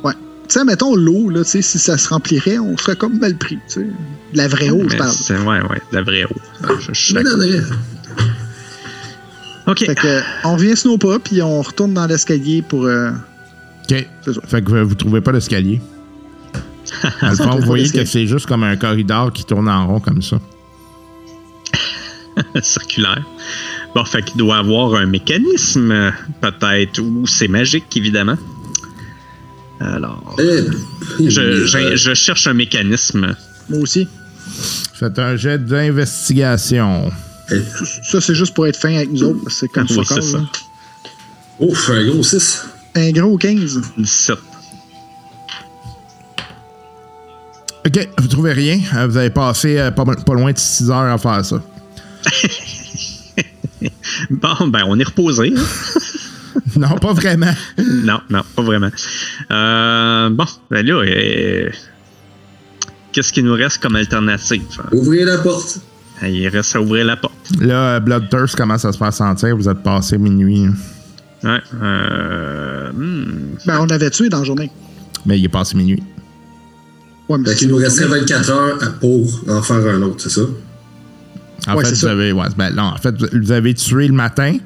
Ouais. Tu sais, mettons l'eau, là, tu sais, si ça se remplirait, on serait comme mal pris, tu sais. De la vraie eau, je parle. c'est- Ouais, ouais, de la vraie eau. Je, je suis d'accord. Ok. Fait que, on revient snow pas, puis on retourne dans l'escalier pour. euh, OK. C'est ça. Fait que vous, vous trouvez pas l'escalier. Dans le fond, vous voyez que c'est juste comme un corridor qui tourne en rond comme ça. circulaire. Bon, fait qu'il doit avoir un mécanisme, peut-être, ou c'est magique, évidemment. Alors, Eh, je, euh, je- je cherche un mécanisme. moi aussi. Faites un jet d'investigation. eh, Ça, c'est juste pour être fin avec nous autres, c'est comme Oui, ça. Ouf, un gros 6. Un gros 15. 17. OK, vous trouvez rien? Euh, Vous avez passé euh, pas, pas loin de 6 heures à faire ça. Bon, ben, on est reposé. hein? Non, pas vraiment. non, non, pas vraiment. Euh, bon, ben là, euh, qu'est-ce qu'il nous reste comme alternative? Ouvrez la porte. Il reste à ouvrir la porte. Là, Bloodthirst commence à se faire sentir? Vous êtes passé minuit. hein? Ouais. Euh, hmm. Ben, on l'avait tué dans la journée. Mais il est passé minuit. Ouais, mais Fait qu'il nous resterait 24 heures pour en faire un autre, c'est ça? En Ouais, fait, vous ça. avez, ouais, ben, non, en fait, vous avez tué le matin.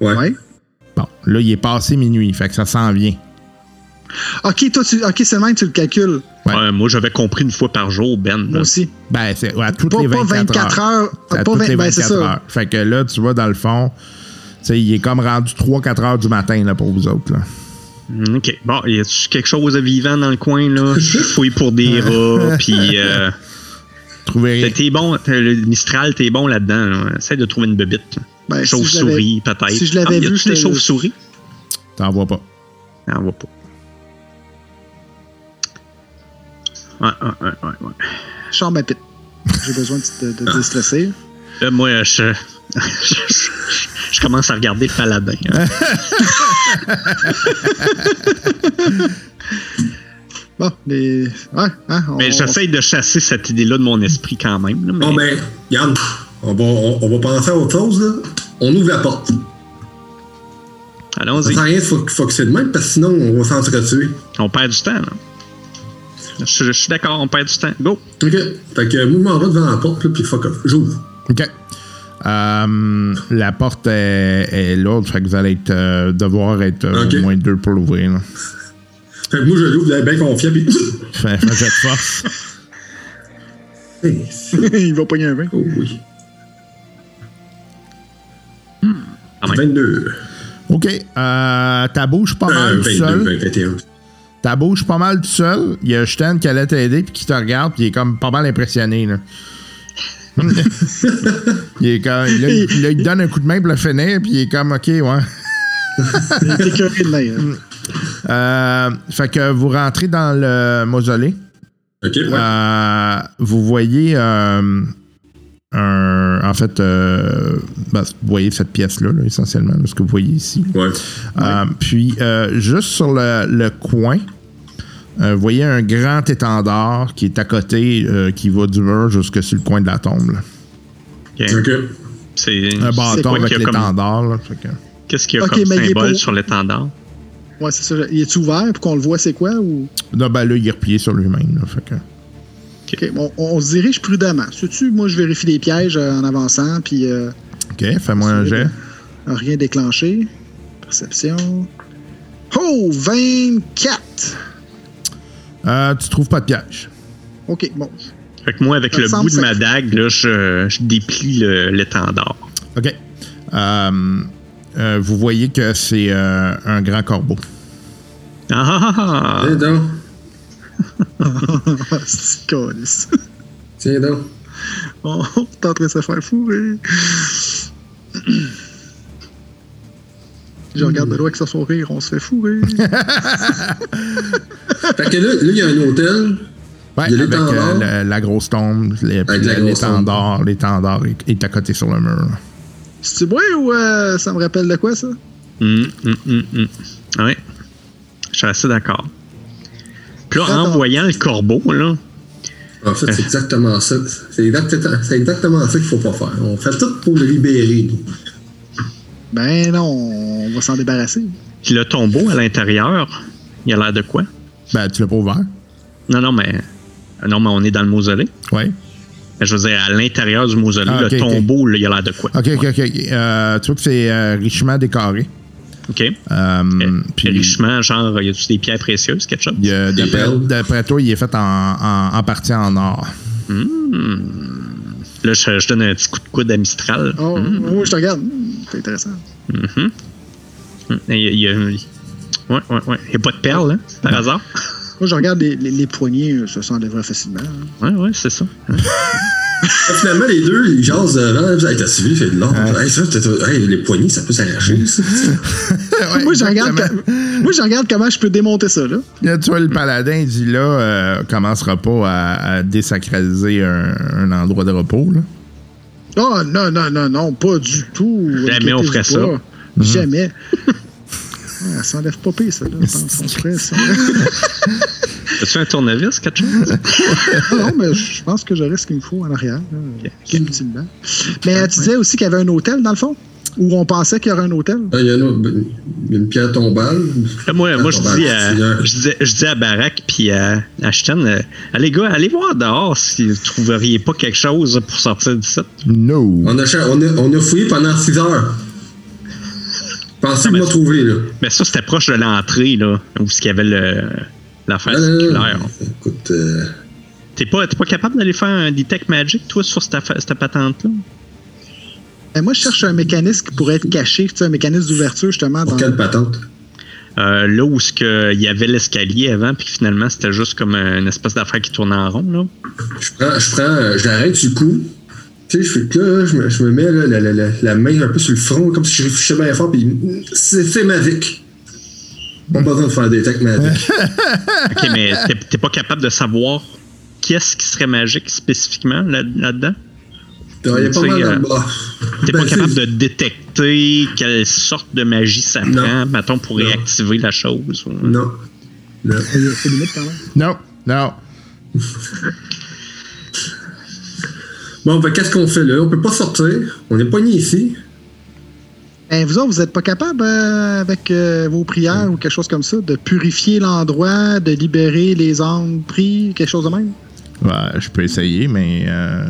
Ouais. Ouais. Bon, là, il est passé minuit. Fait que ça s'en vient. Ok, toi, tu, ok, c'est le même, tu le calcules. Ouais. Ouais, moi, j'avais compris une fois par jour, Ben. Moi aussi. Ben, c'est ouais, à toutes Pas, les pas 24, 24 heures. C'est à pas toutes 20 les ben, c'est 24 ça. heures. Fait que là, tu vois, dans le fond, sais, il est comme rendu 3-4 heures du matin là, pour vous autres. Là. Hmm, OK. Bon, y a quelque chose de vivant dans le coin, là? Je fouille pour des rats, puis... Euh, Trouvez rien. t'es- bon, t'es- le Mistral, t'es bon là-dedans. Là. Essaye de trouver une bebite. Ben, si Chauve-souris, peut-être. si je l'avais Ah, vu, je te- chauves-souris? T'en vois pas. Ah, on voit pas. Ouais, ouais, ouais, ouais. Charme ma pite. J'ai besoin de, de, de déstresser. Là, moi, je, je, je commence à regarder le paladin. hein. Bon, les. Ouais, hein, on- Mais j'essaye de chasser cette idée-là de mon esprit quand même. là, mais- Bon, ben, regarde, on va, on, on va penser à autre chose, là. On ouvre la porte. Ça Allons-y. sert à rien de fo- focuser de même, parce que sinon, on va s'entretuer. On perd du temps, là. Je, je suis d'accord, on perd du temps. Go! OK. Fait que mouvement va devant la porte, là, puis fuck off. J'ouvre. OK. Euh, la porte est, est lourde, fait que vous allez être, euh, devoir être euh, au moins deux pour l'ouvrir. là. Fait que moi, je l'ouvre bien confiant, puis. Fais un jet de force. Il va pogner un vin. oh oui. Quand même. 22. OK. Euh, ta bouche pas mal Euh, tout 22, seul. 21. Ta bouche pas mal tout seul. Il y a Stan qui allait t'aider puis qui te regarde puis il est comme pas mal impressionné. Là. Il est comme, là, il, là, il te donne un coup de main pour le finir puis il est comme OK, ouais. Il est écœuré de l'air. Euh, fait que vous rentrez dans le mausolée. OK, ouais. Euh, vous voyez euh, un, en fait, euh, ben, vous voyez cette pièce-là, là, essentiellement, là, ce que vous voyez ici. Ouais. Euh, puis, euh, juste sur le, le coin, euh, vous voyez un grand étendard qui est à côté, euh, qui va du mur jusque sur le coin de la tombe. là. C'est Un bâton avec qu'il y a comme- l'étendard. Qu'est-ce qu'il y a comme symbole pas- sur l'étendard? Ouais, c'est ça. Il est ouvert pour qu'on le voit, c'est quoi? Ou... Non, ben là, il est replié sur lui-même. que- Ok, bon, on, on se dirige prudemment. Sais-tu, moi, je vérifie les pièges euh, en avançant, puis euh, OK, fais-moi un jet. rien déclenché. Perception. Oh, 24! Euh, tu trouves pas de piège. Ok, bon. Fait que moi, avec Ça le bout de ma dague, là, je, je déplie le- l'étendard. OK. Euh, euh, vous voyez que c'est euh, un grand corbeau. Ah, ah, ah, Tiens donc. c'est. Tiens donc. On est en train de se faire fourrer. Je regarde de loin avec son sourire, on se fait fourrer. Fait que là, là, il y a un hôtel. Ouais, Il y a avec l'étendard. euh, le- la grosse tombe, les- Avec la grosse l'étendard, l'étendard est, est à côté sur le mur. là. C'est-tu moi ou euh, ça me rappelle de quoi, ça? Hum, hum, hum, hum. Ouais. Je suis assez d'accord. Puis là, en voyant le corbeau, là, En fait, c'est exactement ça. C'est exactement, c'est exactement ça qu'il faut pas faire. On fait tout pour le libérer. Ben non, on va s'en débarrasser. puis le tombeau à l'intérieur, il a l'air de quoi? Ben, tu l'as pas ouvert. Non, non, mais. Non, mais on est dans le mausolée. Oui. Je veux dire, à l'intérieur du mausolée, Ah, le tombeau, là, il a l'air de quoi? OK, OK, OK. Euh, tu vois que c'est euh, richement décoré. OK. Euh, puis- Richement, genre, y a-tu des pierres précieuses, quelque chose? D'après toi, il est fait en, en, en partie en or. Là, je, je donne un petit coup de coude à Mistral. Oh, Hmm. oh, je te regarde. C'est intéressant. Mhm. Il y a- il y a- Ouais, ouais, ouais. Il n'y a pas de perles, hein, par hasard? Moi, je regarde les, les, les poignées, euh, ça s'enlèvera facilement. hein. Ouais, ouais, c'est ça. Finalement, les deux, ils jasent devant. Hey, t'as suivi, fait de l'or. Hey, ça, t'as- t'as- hey, les poignées, ça peut s'arracher. ça. Ouais, moi, je regarde, moi, je regarde comment je peux démonter ça. Là. Là, tu vois, le paladin il dit là, euh, commencera pas à, à désacraliser un, un endroit de repos. Là. Oh, non, non, non, non, pas du tout. Jamais on ferait ça. pas. Jamais. Ça s'enlève pas pire, ça. Là. Je pense qu'on ferait ça. As-tu un tournevis, quelque chose? non, mais je pense que j'aurais ce qu'il me faut en arrière, là, subtilement. Mais euh, tu disais aussi qu'il y avait un hôtel, dans le fond? Où on pensait qu'il y aurait un hôtel? Ah, Il y a une, une pierre tombale. Là, moi, moi je, dis à, c'est- je, dis, je dis à Barack puis à Ashton, euh, allez gars, allez voir dehors si vous trouveriez pas quelque chose pour sortir d'ici. No. On a, cha- on, a, on a fouillé pendant 6 heures. Pensez que m'a trouvé, là. Mais ça, c'était proche de l'entrée, là, où il y avait le, l'affaire circulaire. Écoute, euh, T'es pas, t'es pas capable d'aller faire un detect magic, toi, sur cette, affaire- cette patente-là? Ben, moi, je cherche un mécanisme qui pourrait être caché, tu sais, un mécanisme d'ouverture, justement. Dans... quelle patente? Euh, là où ce que, il y avait l'escalier avant, puis finalement, c'était juste comme une espèce d'affaire qui tournait en rond, là. Je prends, je prends, euh, je l'arrête du coup. Tu sais, je fais que là, je me, je me mets là, la, la, la, la main un peu sur le front, comme si je réfléchissais bien fort, puis c'est c'est Mavic. Pas besoin de faire des techs Mavic. OK, mais t'es, pas capable de savoir qu'est-ce qui serait magique spécifiquement là, là-dedans? Il y a pas mal euh. T'es Ben, pas capable c'est- de détecter quelle sorte de magie ça Non. prend, mettons, pour Non. réactiver la chose. Non. Non. C'est c'est limite quand même. Non, non. Bon, ben, qu'est-ce qu'on fait là? On peut pas sortir. On est pogné ici. Ben, vous autres, vous n'êtes pas capable, euh, avec euh, vos prières ou quelque chose comme ça, de purifier l'endroit, de libérer les âmes pris, quelque chose de même? Ouais, je peux essayer, mais euh,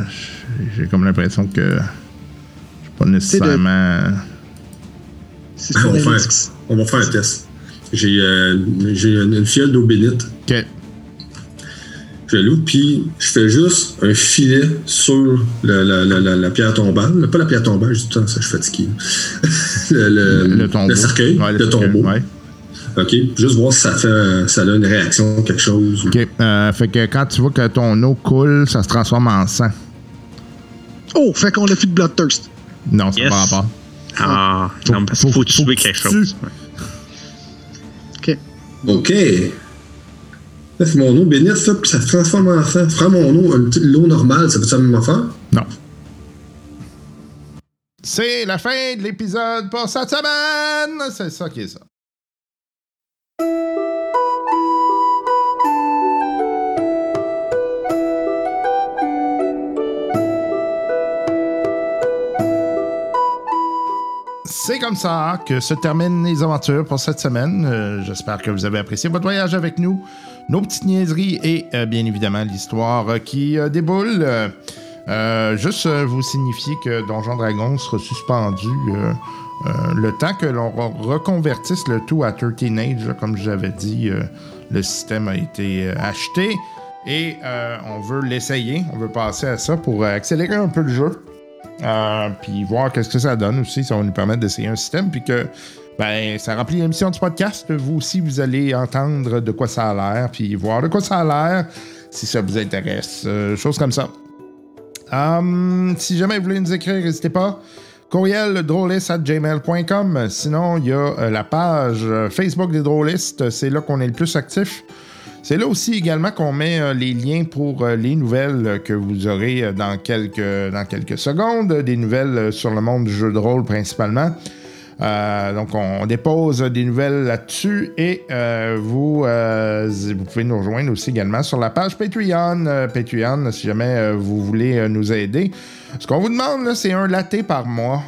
j'ai comme l'impression que je suis pas nécessairement. C'est on, va faire, on va faire un test. J'ai euh, j'ai une, une fiole d'eau bénite. Ok. Je l'ouvre, puis je fais juste un filet sur la, la, la, la pierre tombale. Pas la pierre tombale, je dis tout le temps ça, je suis fatigué. le, le, Le tombeau. le cercueil, Ouais, le, cercueil, tombeau. ouais. OK, juste voir si ça fait ça a une réaction, quelque chose. Ok. Euh, fait que quand tu vois que ton eau coule, ça se transforme en sang. Oh, fait qu'on a plus de Bloodthirst. Non, ça Yes. va pas rapport. Ah, Faut- non, parce faut- qu'il faut, faut tuer que quelque tu chose. OK. OK. Là, c'est mon eau bénite, ça, puis ça se transforme en sang. Prends mon eau, un petit- l'eau normale, ça fait ça la même affaire? Non. C'est la fin de l'épisode pour cette semaine. C'est ça qui est ça. C'est comme ça que se terminent les aventures pour cette semaine. Euh, J'espère que vous avez apprécié votre voyage avec nous, nos petites niaiseries et euh, bien évidemment l'histoire euh, qui déboule. Juste vous signifier que Donjon Dragon sera suspendu le temps que l'on re- reconvertisse le tout à 13 Age. comme j'avais dit, le système a été acheté et on veut l'essayer. On veut passer à ça pour accélérer un peu le jeu. Euh, puis voir qu'est-ce que ça donne aussi. Ça va nous permettre d'essayer un système. Puis que ben, ça remplit l'émission du podcast. Vous aussi, vous allez entendre de quoi ça a l'air. Puis voir de quoi ça a l'air si ça vous intéresse. Euh, choses comme ça. Hum, si jamais vous voulez nous écrire, n'hésitez pas. Courriel drôliste@gmail.com. Sinon, il y a euh, la page euh, Facebook des drôlistes. C'est là qu'on est le plus actif. C'est là aussi également qu'on met euh, les liens pour euh, les nouvelles euh, que vous aurez dans quelques, secondes, des nouvelles sur le monde du jeu de rôle principalement. Euh, donc, on dépose des nouvelles là-dessus et euh, vous, euh, vous pouvez nous rejoindre aussi également sur la page Patreon. Patreon, si jamais vous voulez nous aider. Ce qu'on vous demande, c'est un latte par mois,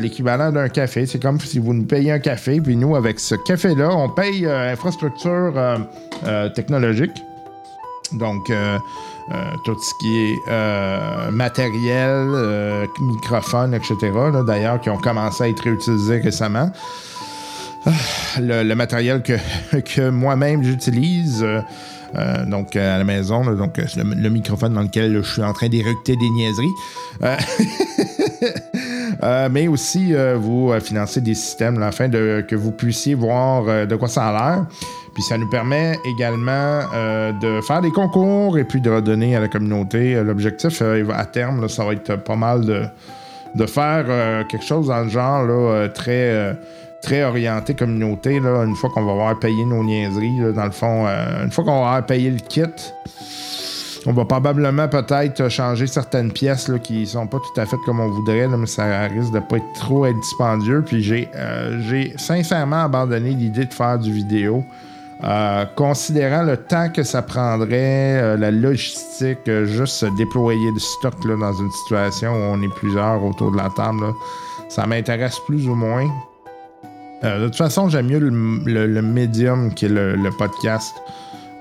l'équivalent d'un café. C'est comme si vous nous payez un café, puis nous, avec ce café-là, on paye euh, infrastructure technologique. Donc, euh, tout ce qui est euh, matériel, euh, microphone, etc., d'ailleurs, qui ont commencé à être réutilisés récemment. Ah, Le, matériel que, moi-même j'utilise, donc à la maison, le, microphone dans lequel je suis en train d'éructer des niaiseries. Mais aussi vous financez des systèmes afin que vous puissiez voir de quoi ça a l'air. Puis ça nous permet également euh, de faire des concours et puis de redonner à la communauté. Euh, L'objectif euh, à terme, ça va être pas mal de, faire quelque chose dans le genre là, très, très orienté communauté. Là, une fois qu'on va avoir payé nos niaiseries, dans le fond, une fois qu'on va avoir payé le kit, on va probablement peut-être changer certaines pièces là, qui sont pas tout à fait comme on voudrait, mais ça risque de pas être trop dispendieux. Puis j'ai, j'ai sincèrement abandonné l'idée de faire du vidéo. Euh, considérant le temps que ça prendrait, euh, la logistique, euh, juste déployer du stock là, dans une situation où on est plusieurs autour de la table, ça m'intéresse plus ou moins. De toute façon, j'aime mieux le, médium qui est le, le podcast.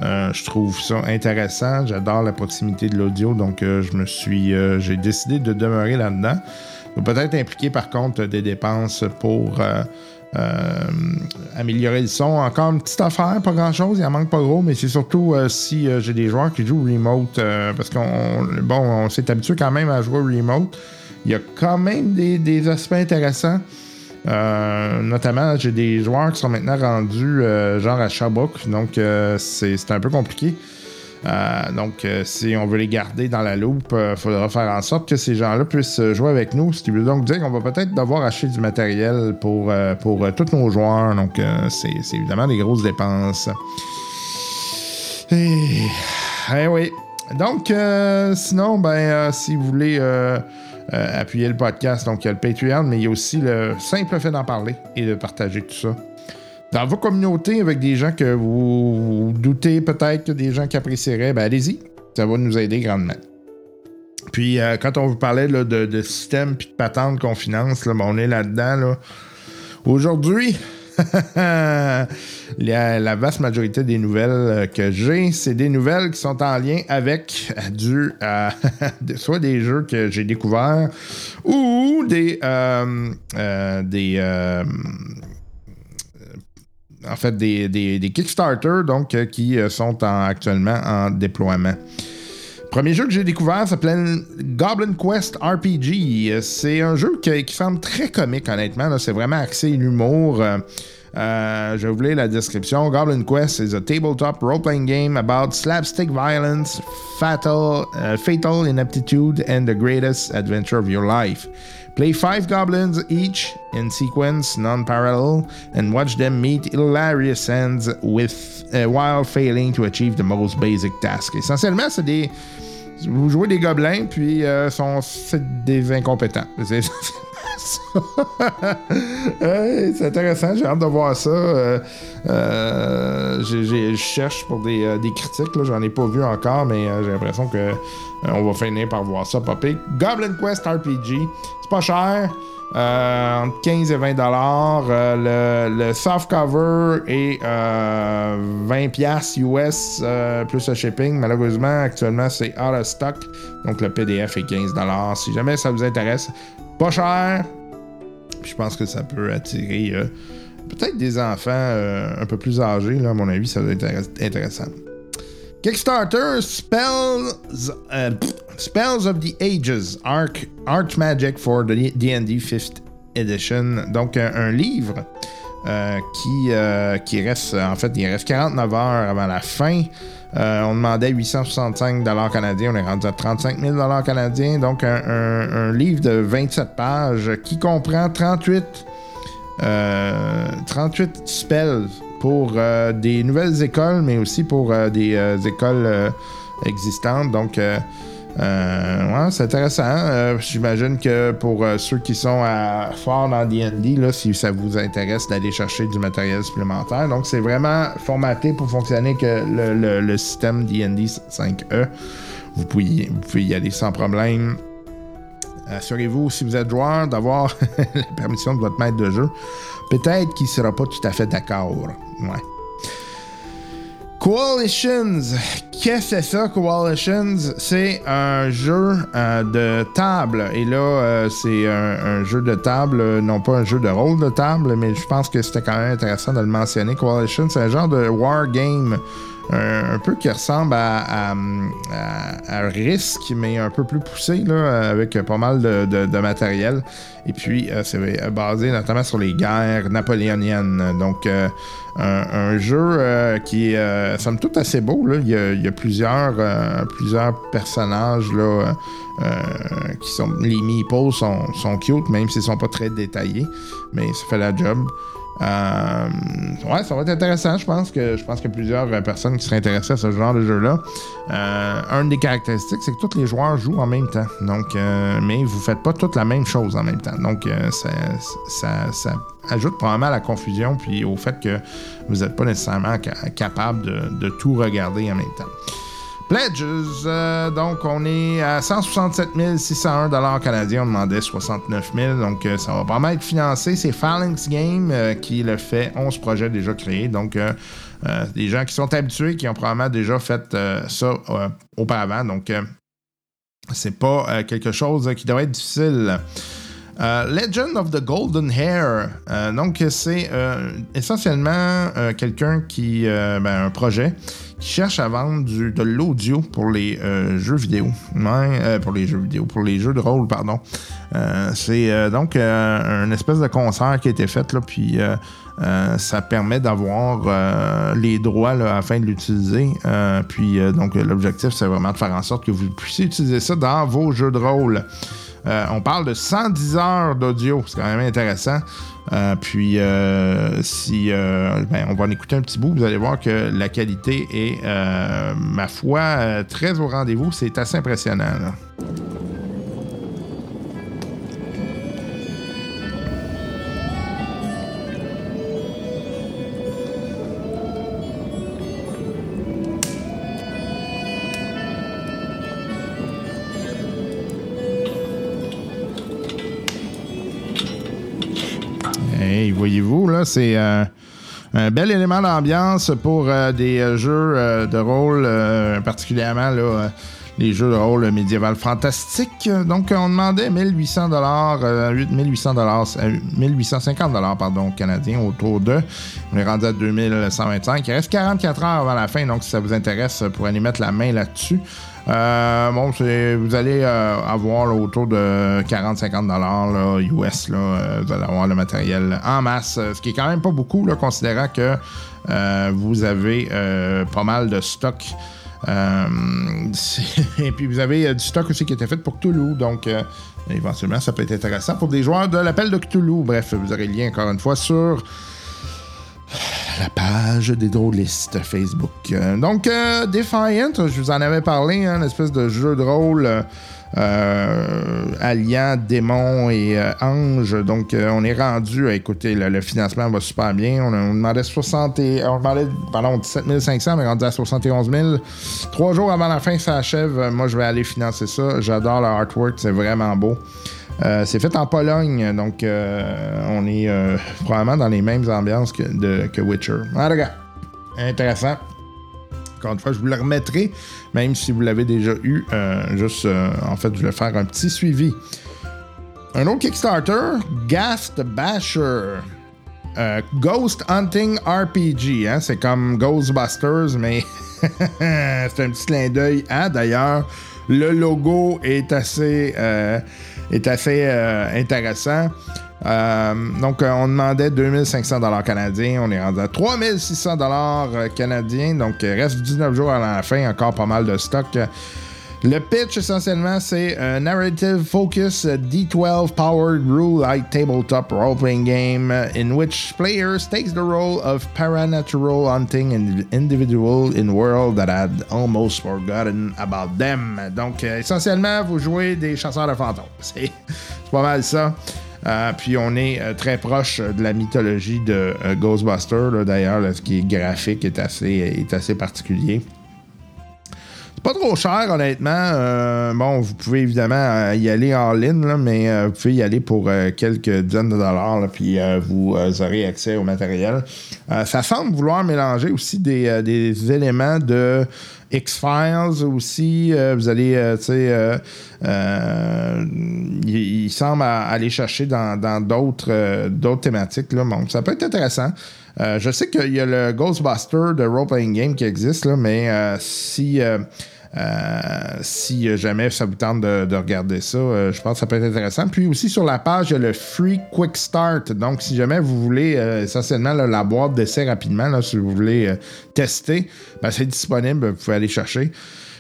Je trouve ça intéressant. J'adore la proximité de l'audio, donc je me suis, j'ai décidé de demeurer là-dedans. Peut-être impliquer par contre des dépenses pour euh, améliorer le son. Encore une petite affaire, pas grand-chose, il en manque pas gros, mais c'est surtout euh, si euh, j'ai des joueurs qui jouent remote, euh, parce qu'on bon, on s'est habitué quand même à jouer remote. Il y a quand même des, des aspects intéressants. Notamment, j'ai des joueurs qui sont maintenant rendus genre à Sherbrooke, donc c'est un peu compliqué. Euh, donc, euh, si on veut les garder dans la loupe, il faudra faire en sorte que ces gens-là puissent euh, jouer avec nous. Ce qui veut donc dire qu'on va peut-être devoir acheter du matériel pour, euh, pour euh, tous nos joueurs. Donc, euh, c'est évidemment des grosses dépenses. Et, eh oui. Donc, euh, sinon, ben, euh, si vous voulez euh, euh, appuyer le podcast, donc il y a le Patreon, mais il y a aussi le simple fait d'en parler et de partager tout ça. Dans vos communautés, avec des gens que vous, doutez peut-être des gens qui apprécieraient, ben allez-y. Ça va nous aider grandement. Puis, euh, quand on vous parlait là, de, système puis de patente qu'on finance, là, ben, on est là-dedans. Là. Aujourd'hui, la, vaste majorité des nouvelles euh, que j'ai, c'est des nouvelles qui sont en lien avec euh, du soit des jeux que j'ai découverts ou des des en fait des, des, Kickstarter donc euh, qui euh, sont en- actuellement en déploiement. Premier jeu que j'ai découvert s'appelait Goblin Quest RPG. Euh, C'est un jeu qui, qui semble très comique, honnêtement. C'est vraiment axé l'humour. Euh, je lire la description. Goblin Quest is a tabletop role-playing game about slapstick violence, fatal, uh, fatal ineptitude, and the greatest adventure of your life. Play five goblins each in sequence, non-parallel, and watch them meet hilarious ends with uh, while failing to achieve the most basic task. Essentiellement, c'est des vous jouez des gobelins, puis euh, sont c'est des incompétents. C'est intéressant, j'ai hâte de voir ça. Euh, euh, je cherche pour des, euh, critiques, j'en ai pas vu encore, mais euh, j'ai l'impression que euh, on va finir par voir ça popper. Goblin Quest RPG, c'est pas cher. euh, entre 15 et 20 dollars. le, le soft cover est euh, 20 pièces US euh, plus le shipping. Malheureusement, actuellement, c'est out of stock. Donc le PDF est 15 dollars. Si jamais ça vous intéresse, pas cher. Je pense que ça peut attirer euh, peut-être des enfants euh, un peu plus âgés. Là, à mon avis, ça va être intéress- intéressant. Kickstarter Spells euh, Spells of the Ages Arc Arch Magic for the D&D 5th Edition. Donc un, un livre qui, qui reste en fait il reste 49 heures avant la fin. Euh, on demandait 865 canadiens, on est rendu à 35 000 canadiens. Donc un, livre de 27 pages qui comprend 38 euh, 38 spells pour euh, des nouvelles écoles, mais aussi pour euh, des euh, écoles euh, existantes. Donc, euh, ouais, c'est intéressant. Euh, J'imagine que pour euh, ceux qui sont à, fort dans D&D, si ça vous intéresse d'aller chercher du matériel supplémentaire. Donc, c'est vraiment formaté pour fonctionner que le, le- le système D&D 5e. Vous pouvez, vous pouvez y aller sans problème. Assurez-vous, si vous êtes joueur, d'avoir la permission de votre maître de jeu. Peut-être qu'il ne sera pas tout à fait d'accord. Ouais. Coalitions. Qu'est-ce que c'est ça, Coalitions? C'est un jeu euh, de table. Et là, euh, c'est un, un jeu de table, euh, non pas un jeu de rôle de table, mais je pense que c'était quand même intéressant de le mentionner. Coalition, c'est un genre de wargame. Un, peu qui ressemble à, à, à- mais un peu plus poussé, là, avec pas mal de, matériel. Et puis, euh, c'est basé notamment sur les guerres napoléoniennes. Donc, euh, un, jeu euh, qui est, somme toute, assez beau. Là. Il, y a, plusieurs, plusieurs personnages là, qui sont. Les meeples sont, sont cute, même s'ils sont pas très détaillés. Mais ça fait la job. Euh, ouais, ça va être intéressant. Je pense que je pense qu'il y a plusieurs euh, personnes qui seraient intéressées à ce genre de jeu-là. Euh, une des caractéristiques, c'est que tous les joueurs jouent en même temps. Donc, mais vous faites pas toutes la même chose en même temps. Donc, ça, ça, ça ajoute probablement à la confusion puis au fait que vous n'êtes pas nécessairement ca- capable de tout regarder en même temps. Pledges, euh, donc on est à 167 601 canadiens, on demandait 69 000, donc euh, ça va pas mal être financé. C'est Phalanx Game euh, qui le fait, 11 projets déjà créés, donc des gens qui sont habitués, qui ont probablement déjà fait ça auparavant, donc c'est pas quelque chose qui devrait être difficile. Legend of the Golden Hair. Donc, c'est essentiellement quelqu'un qui. ben, un projet cherche à vendre du- de l'audio pour les euh, jeux vidéo. Euh, pour les jeux vidéo, pour les jeux de rôle, pardon. Euh, c'est donc euh, un espèce de concert qui a été fait, là, puis. ça permet d'avoir les droits afin de l'utiliser. Puis donc l'objectif, c'est vraiment de faire en sorte que vous puissiez utiliser ça dans vos jeux de rôle. On parle de 110 heures d'audio, c'est quand même intéressant. Euh, puis, euh, si euh, ben, on va en écouter un petit bout, vous allez voir que la qualité est, euh, ma foi, très au rendez-vous. C'est assez impressionnant. là. C'est un bel élément d'ambiance pour euh, des euh, jeux euh, de rôle, particulièrement les jeux de rôle médiéval fantastiques. Donc, on demandait 1800 dollars, 1800 dollars, 1850 dollars, pardon, canadiens autour de. On est rendu à 2125. Il reste 44 heures avant la fin, donc si ça vous intéresse, vous pourrez aller mettre la main là-dessus. Euh, bon, vous allez euh, avoir autour de 40-50 dollars là, US. Là, euh, vous allez avoir le matériel en masse, euh, ce qui est quand même pas beaucoup, là, considérant que vous avez pas mal de stock. Et puis vous avez du stock aussi qui était fait pour Cthulhu, donc éventuellement ça peut être intéressant pour des joueurs de l'appel de Cthulhu. Bref, vous aurez le lien encore une fois sur la page des drôlistes Facebook. Euh, donc, euh, Defiant, je vous en avais parlé, hein, une espèce de jeu de rôle euh, alliant démons et euh, anges. Donc, on est rendu, écoutez, le, financement va super bien. On, on demandait 60 et, on demandait, pardon, 17 500, mais rendu à 71 000. Trois jours avant la fin, ça achève. Moi, je vais aller financer ça. J'adore le artwork, c'est vraiment beau. Euh, c'est fait en Pologne, donc euh, on est euh, probablement dans les mêmes ambiances que, que Witcher. Ah, regarde. Intéressant. Encore une fois, je vous le remettrai, même si vous l'avez déjà eu. juste, en fait, je vais faire un petit suivi. Un autre Kickstarter, Ghast Basher. Ghost Hunting RPG, hein? c'est comme Ghostbusters, mais c'est un petit clin d'œil à d'ailleurs. Le logo est assez, est assez euh, intéressant. Euh, donc, euh, on demandait 2500 dollars canadiens. On est rendu à 3600 dollars canadiens. Donc, il reste 19 jours à la fin. Encore pas mal de stock. Le pitch, essentiellement, c'est un narrative focus uh, D12 powered rule like tabletop role playing game uh, in which players takes the role of paranatural hunting individual in world that had almost forgotten about them. Donc, euh, essentiellement, vous jouez des chasseurs de fantômes. C'est pas mal ça. Euh, puis on est euh, très proche de la mythologie de euh, Ghostbuster. D'ailleurs, ce qui est graphique est assez particulier. Pas trop cher, honnêtement. Euh, bon, vous pouvez évidemment euh, y aller en ligne, là, mais euh, vous pouvez y aller pour euh, quelques dizaines de dollars, là, puis euh, vous aurez accès au matériel. Ça semble vouloir mélanger aussi des, des éléments de X-Files aussi. Euh, vous allez, euh, tu sais, euh, il, semble aller chercher dans d'autres thématiques. Là. Ça peut être intéressant. Je sais qu'il y a le Ghostbuster de Role Playing Game qui existe, mais si, si jamais ça vous tente de, de regarder ça, euh, je pense que ça peut être intéressant. Puis aussi sur la page, il y a le Free Quick Start. Donc, si jamais vous voulez euh, essentiellement là, la boîte d'essai rapidement, là, si vous voulez euh, tester, ben, c'est disponible, vous pouvez aller chercher.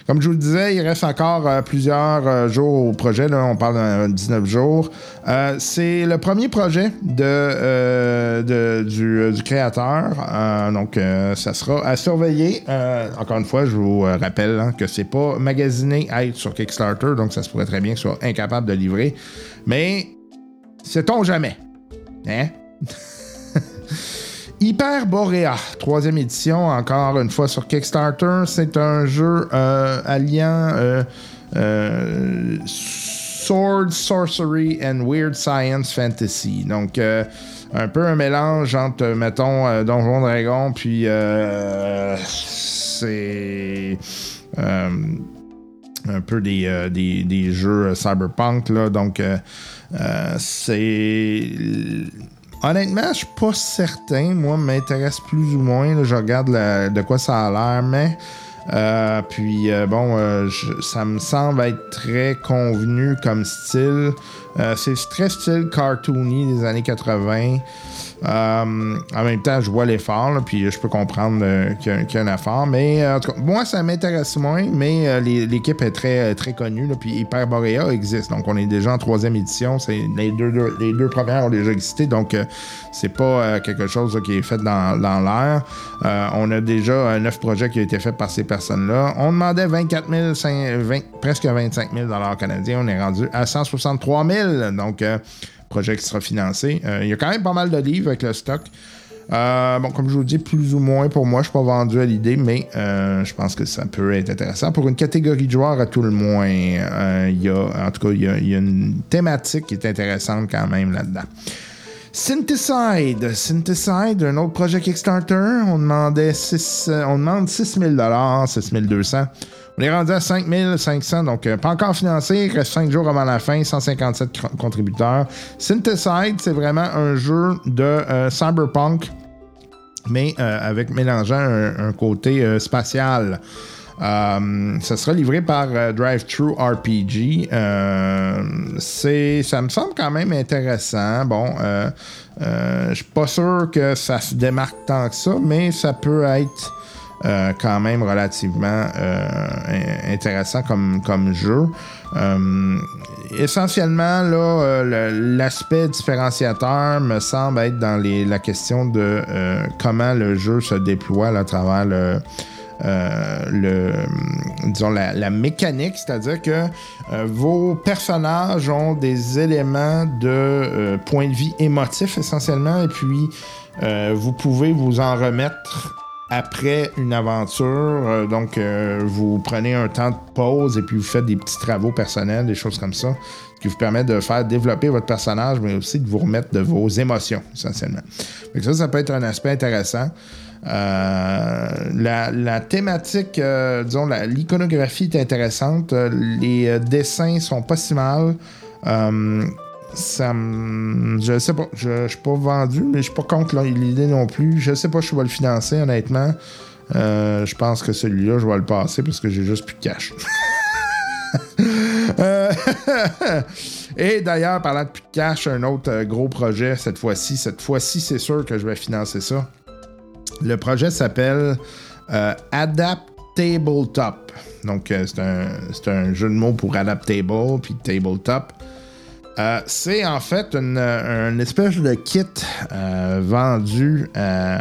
Comme je vous le disais, il reste encore euh, plusieurs euh, jours au projet. Là, on parle de 19 jours. Euh, c'est le premier projet de, du, créateur. Donc, ça sera à surveiller. Encore une fois, je vous rappelle hein, que c'est pas magasiné à être sur Kickstarter. Donc, ça se pourrait très bien qu'il soit incapable de livrer. Mais, sait-on jamais? Hein? Hyperborea, troisième édition, encore une fois sur Kickstarter. C'est un jeu euh, alliant euh, euh, Sword, Sorcery and Weird Science Fantasy. Donc, un peu un mélange entre, mettons, Donjon Dragon, puis c'est un peu des, des, des jeux cyberpunk. Là, donc, c'est. Honnêtement, je suis pas certain. Moi, m'intéresse plus ou moins. je regarde de quoi ça a l'air, mais. euh, puis euh, bon, euh, ça me semble être très convenu comme style. C'est très style cartoony des années 80. Euh, en même temps, je vois l'effort, puis je peux comprendre euh, qu'il y, a- un effort. Mais euh, en tout cas, moi, ça m'intéresse moins, mais l'équipe est très, très connue. Puis Hyperborea existe. Donc, on est déjà en troisième édition. Les, deux, premières ont déjà existé. Donc, c'est pas quelque chose qui est fait dans, l'air. On a déjà neuf projets qui ont été faits par ces personnes-là. On demandait 24 000, cin- 20 presque 25 000 canadiens. On est rendu à 163 000. Donc, projet qui sera financé. Euh, il y a quand même pas mal de livres avec le stock. Euh, bon, comme je vous dis, plus ou moins pour moi, je suis pas vendu à l'idée, mais euh, je pense que ça peut être intéressant. Pour une catégorie de joueurs, à tout le moins, il y a, en tout cas, il y a, une thématique qui est intéressante quand même là-dedans. Syntheside. Syntheside, un autre projet Kickstarter. On demandait 6, euh, on demande 6 000 6 200 On est rendu à 5 500, donc euh, pas encore financé. Il reste 5 jours avant la fin, 157 cr- contributeurs. Syntheside, c'est vraiment un jeu de euh, cyberpunk, mais euh, avec mélangeant un, côté spatial. Ça sera livré par euh, Drive-Thru RPG. Ça me semble quand même intéressant. Bon, je suis pas sûr que ça se démarque tant que ça, mais ça peut être euh, quand même relativement euh, in- intéressant comme, comme jeu. Euh, essentiellement, là, l'aspect différenciateur me semble être dans la question de comment le jeu se déploie à travers la, mécanique, c'est-à-dire que vos personnages ont des éléments de point de vie émotif essentiellement, et puis vous pouvez vous en remettre après une aventure. Euh, donc, euh, vous prenez un temps de pause et puis vous faites des petits travaux personnels, des choses comme ça, qui vous permet de faire développer votre personnage, mais aussi de vous remettre de vos émotions, essentiellement. Que ça, ça peut être un aspect intéressant. Euh, la, la thématique, disons, l'iconographie est intéressante. Les dessins sont pas si mal. Ça Je sais pas. Je, je suis pas vendu, mais je suis pas contre l'idée non plus. Je sais pas si je vais le financer, honnêtement. Euh, je pense que celui-là, je vais le passer parce que j'ai juste plus de cash. Euh, Et d'ailleurs, parlant de plus de cash, un autre euh, gros projet cette fois-ci. Cette fois-ci, c'est sûr que je vais financer ça. Le projet s'appelle euh, Adapt Tabletop. Donc, c'est un, un jeu de mots pour adaptable, puis tabletop. Euh, c'est en fait une, espèce de kit euh, vendu euh,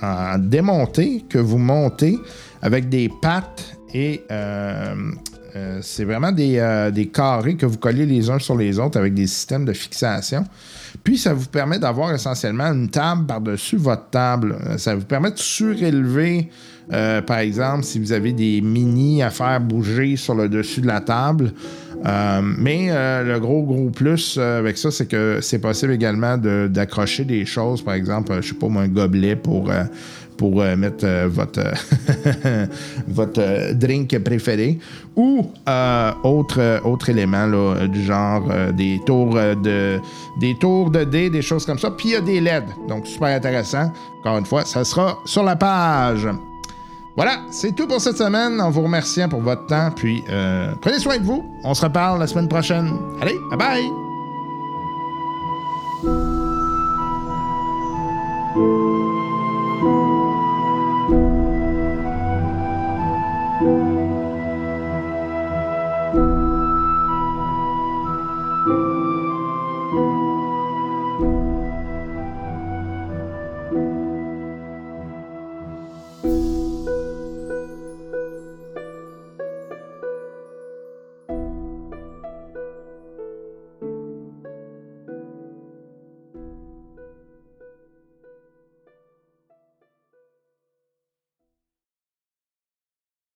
en démonté que vous montez avec des pattes et c'est vraiment des, carrés que vous collez les uns sur les autres avec des systèmes de fixation. Puis ça vous permet d'avoir essentiellement une table par-dessus votre table. Ça vous permet de surélever, euh, par exemple, si vous avez des mini à faire bouger sur le dessus de la table. Euh, mais euh, le gros, gros plus avec ça, c'est que c'est possible également d'accrocher des choses, par exemple, je sais pas, un gobelet pour, pour mettre votre, votre drink préféré ou autre, autre élément là, du genre des tours de des tours de dés, des choses comme ça. Puis il y a des LED, donc super intéressant. Encore une fois, ça sera sur la page. Voilà, c'est tout pour cette semaine. En vous remerciant pour votre temps. Puis euh, prenez soin de vous. On se reparle la semaine prochaine. Allez, bye bye!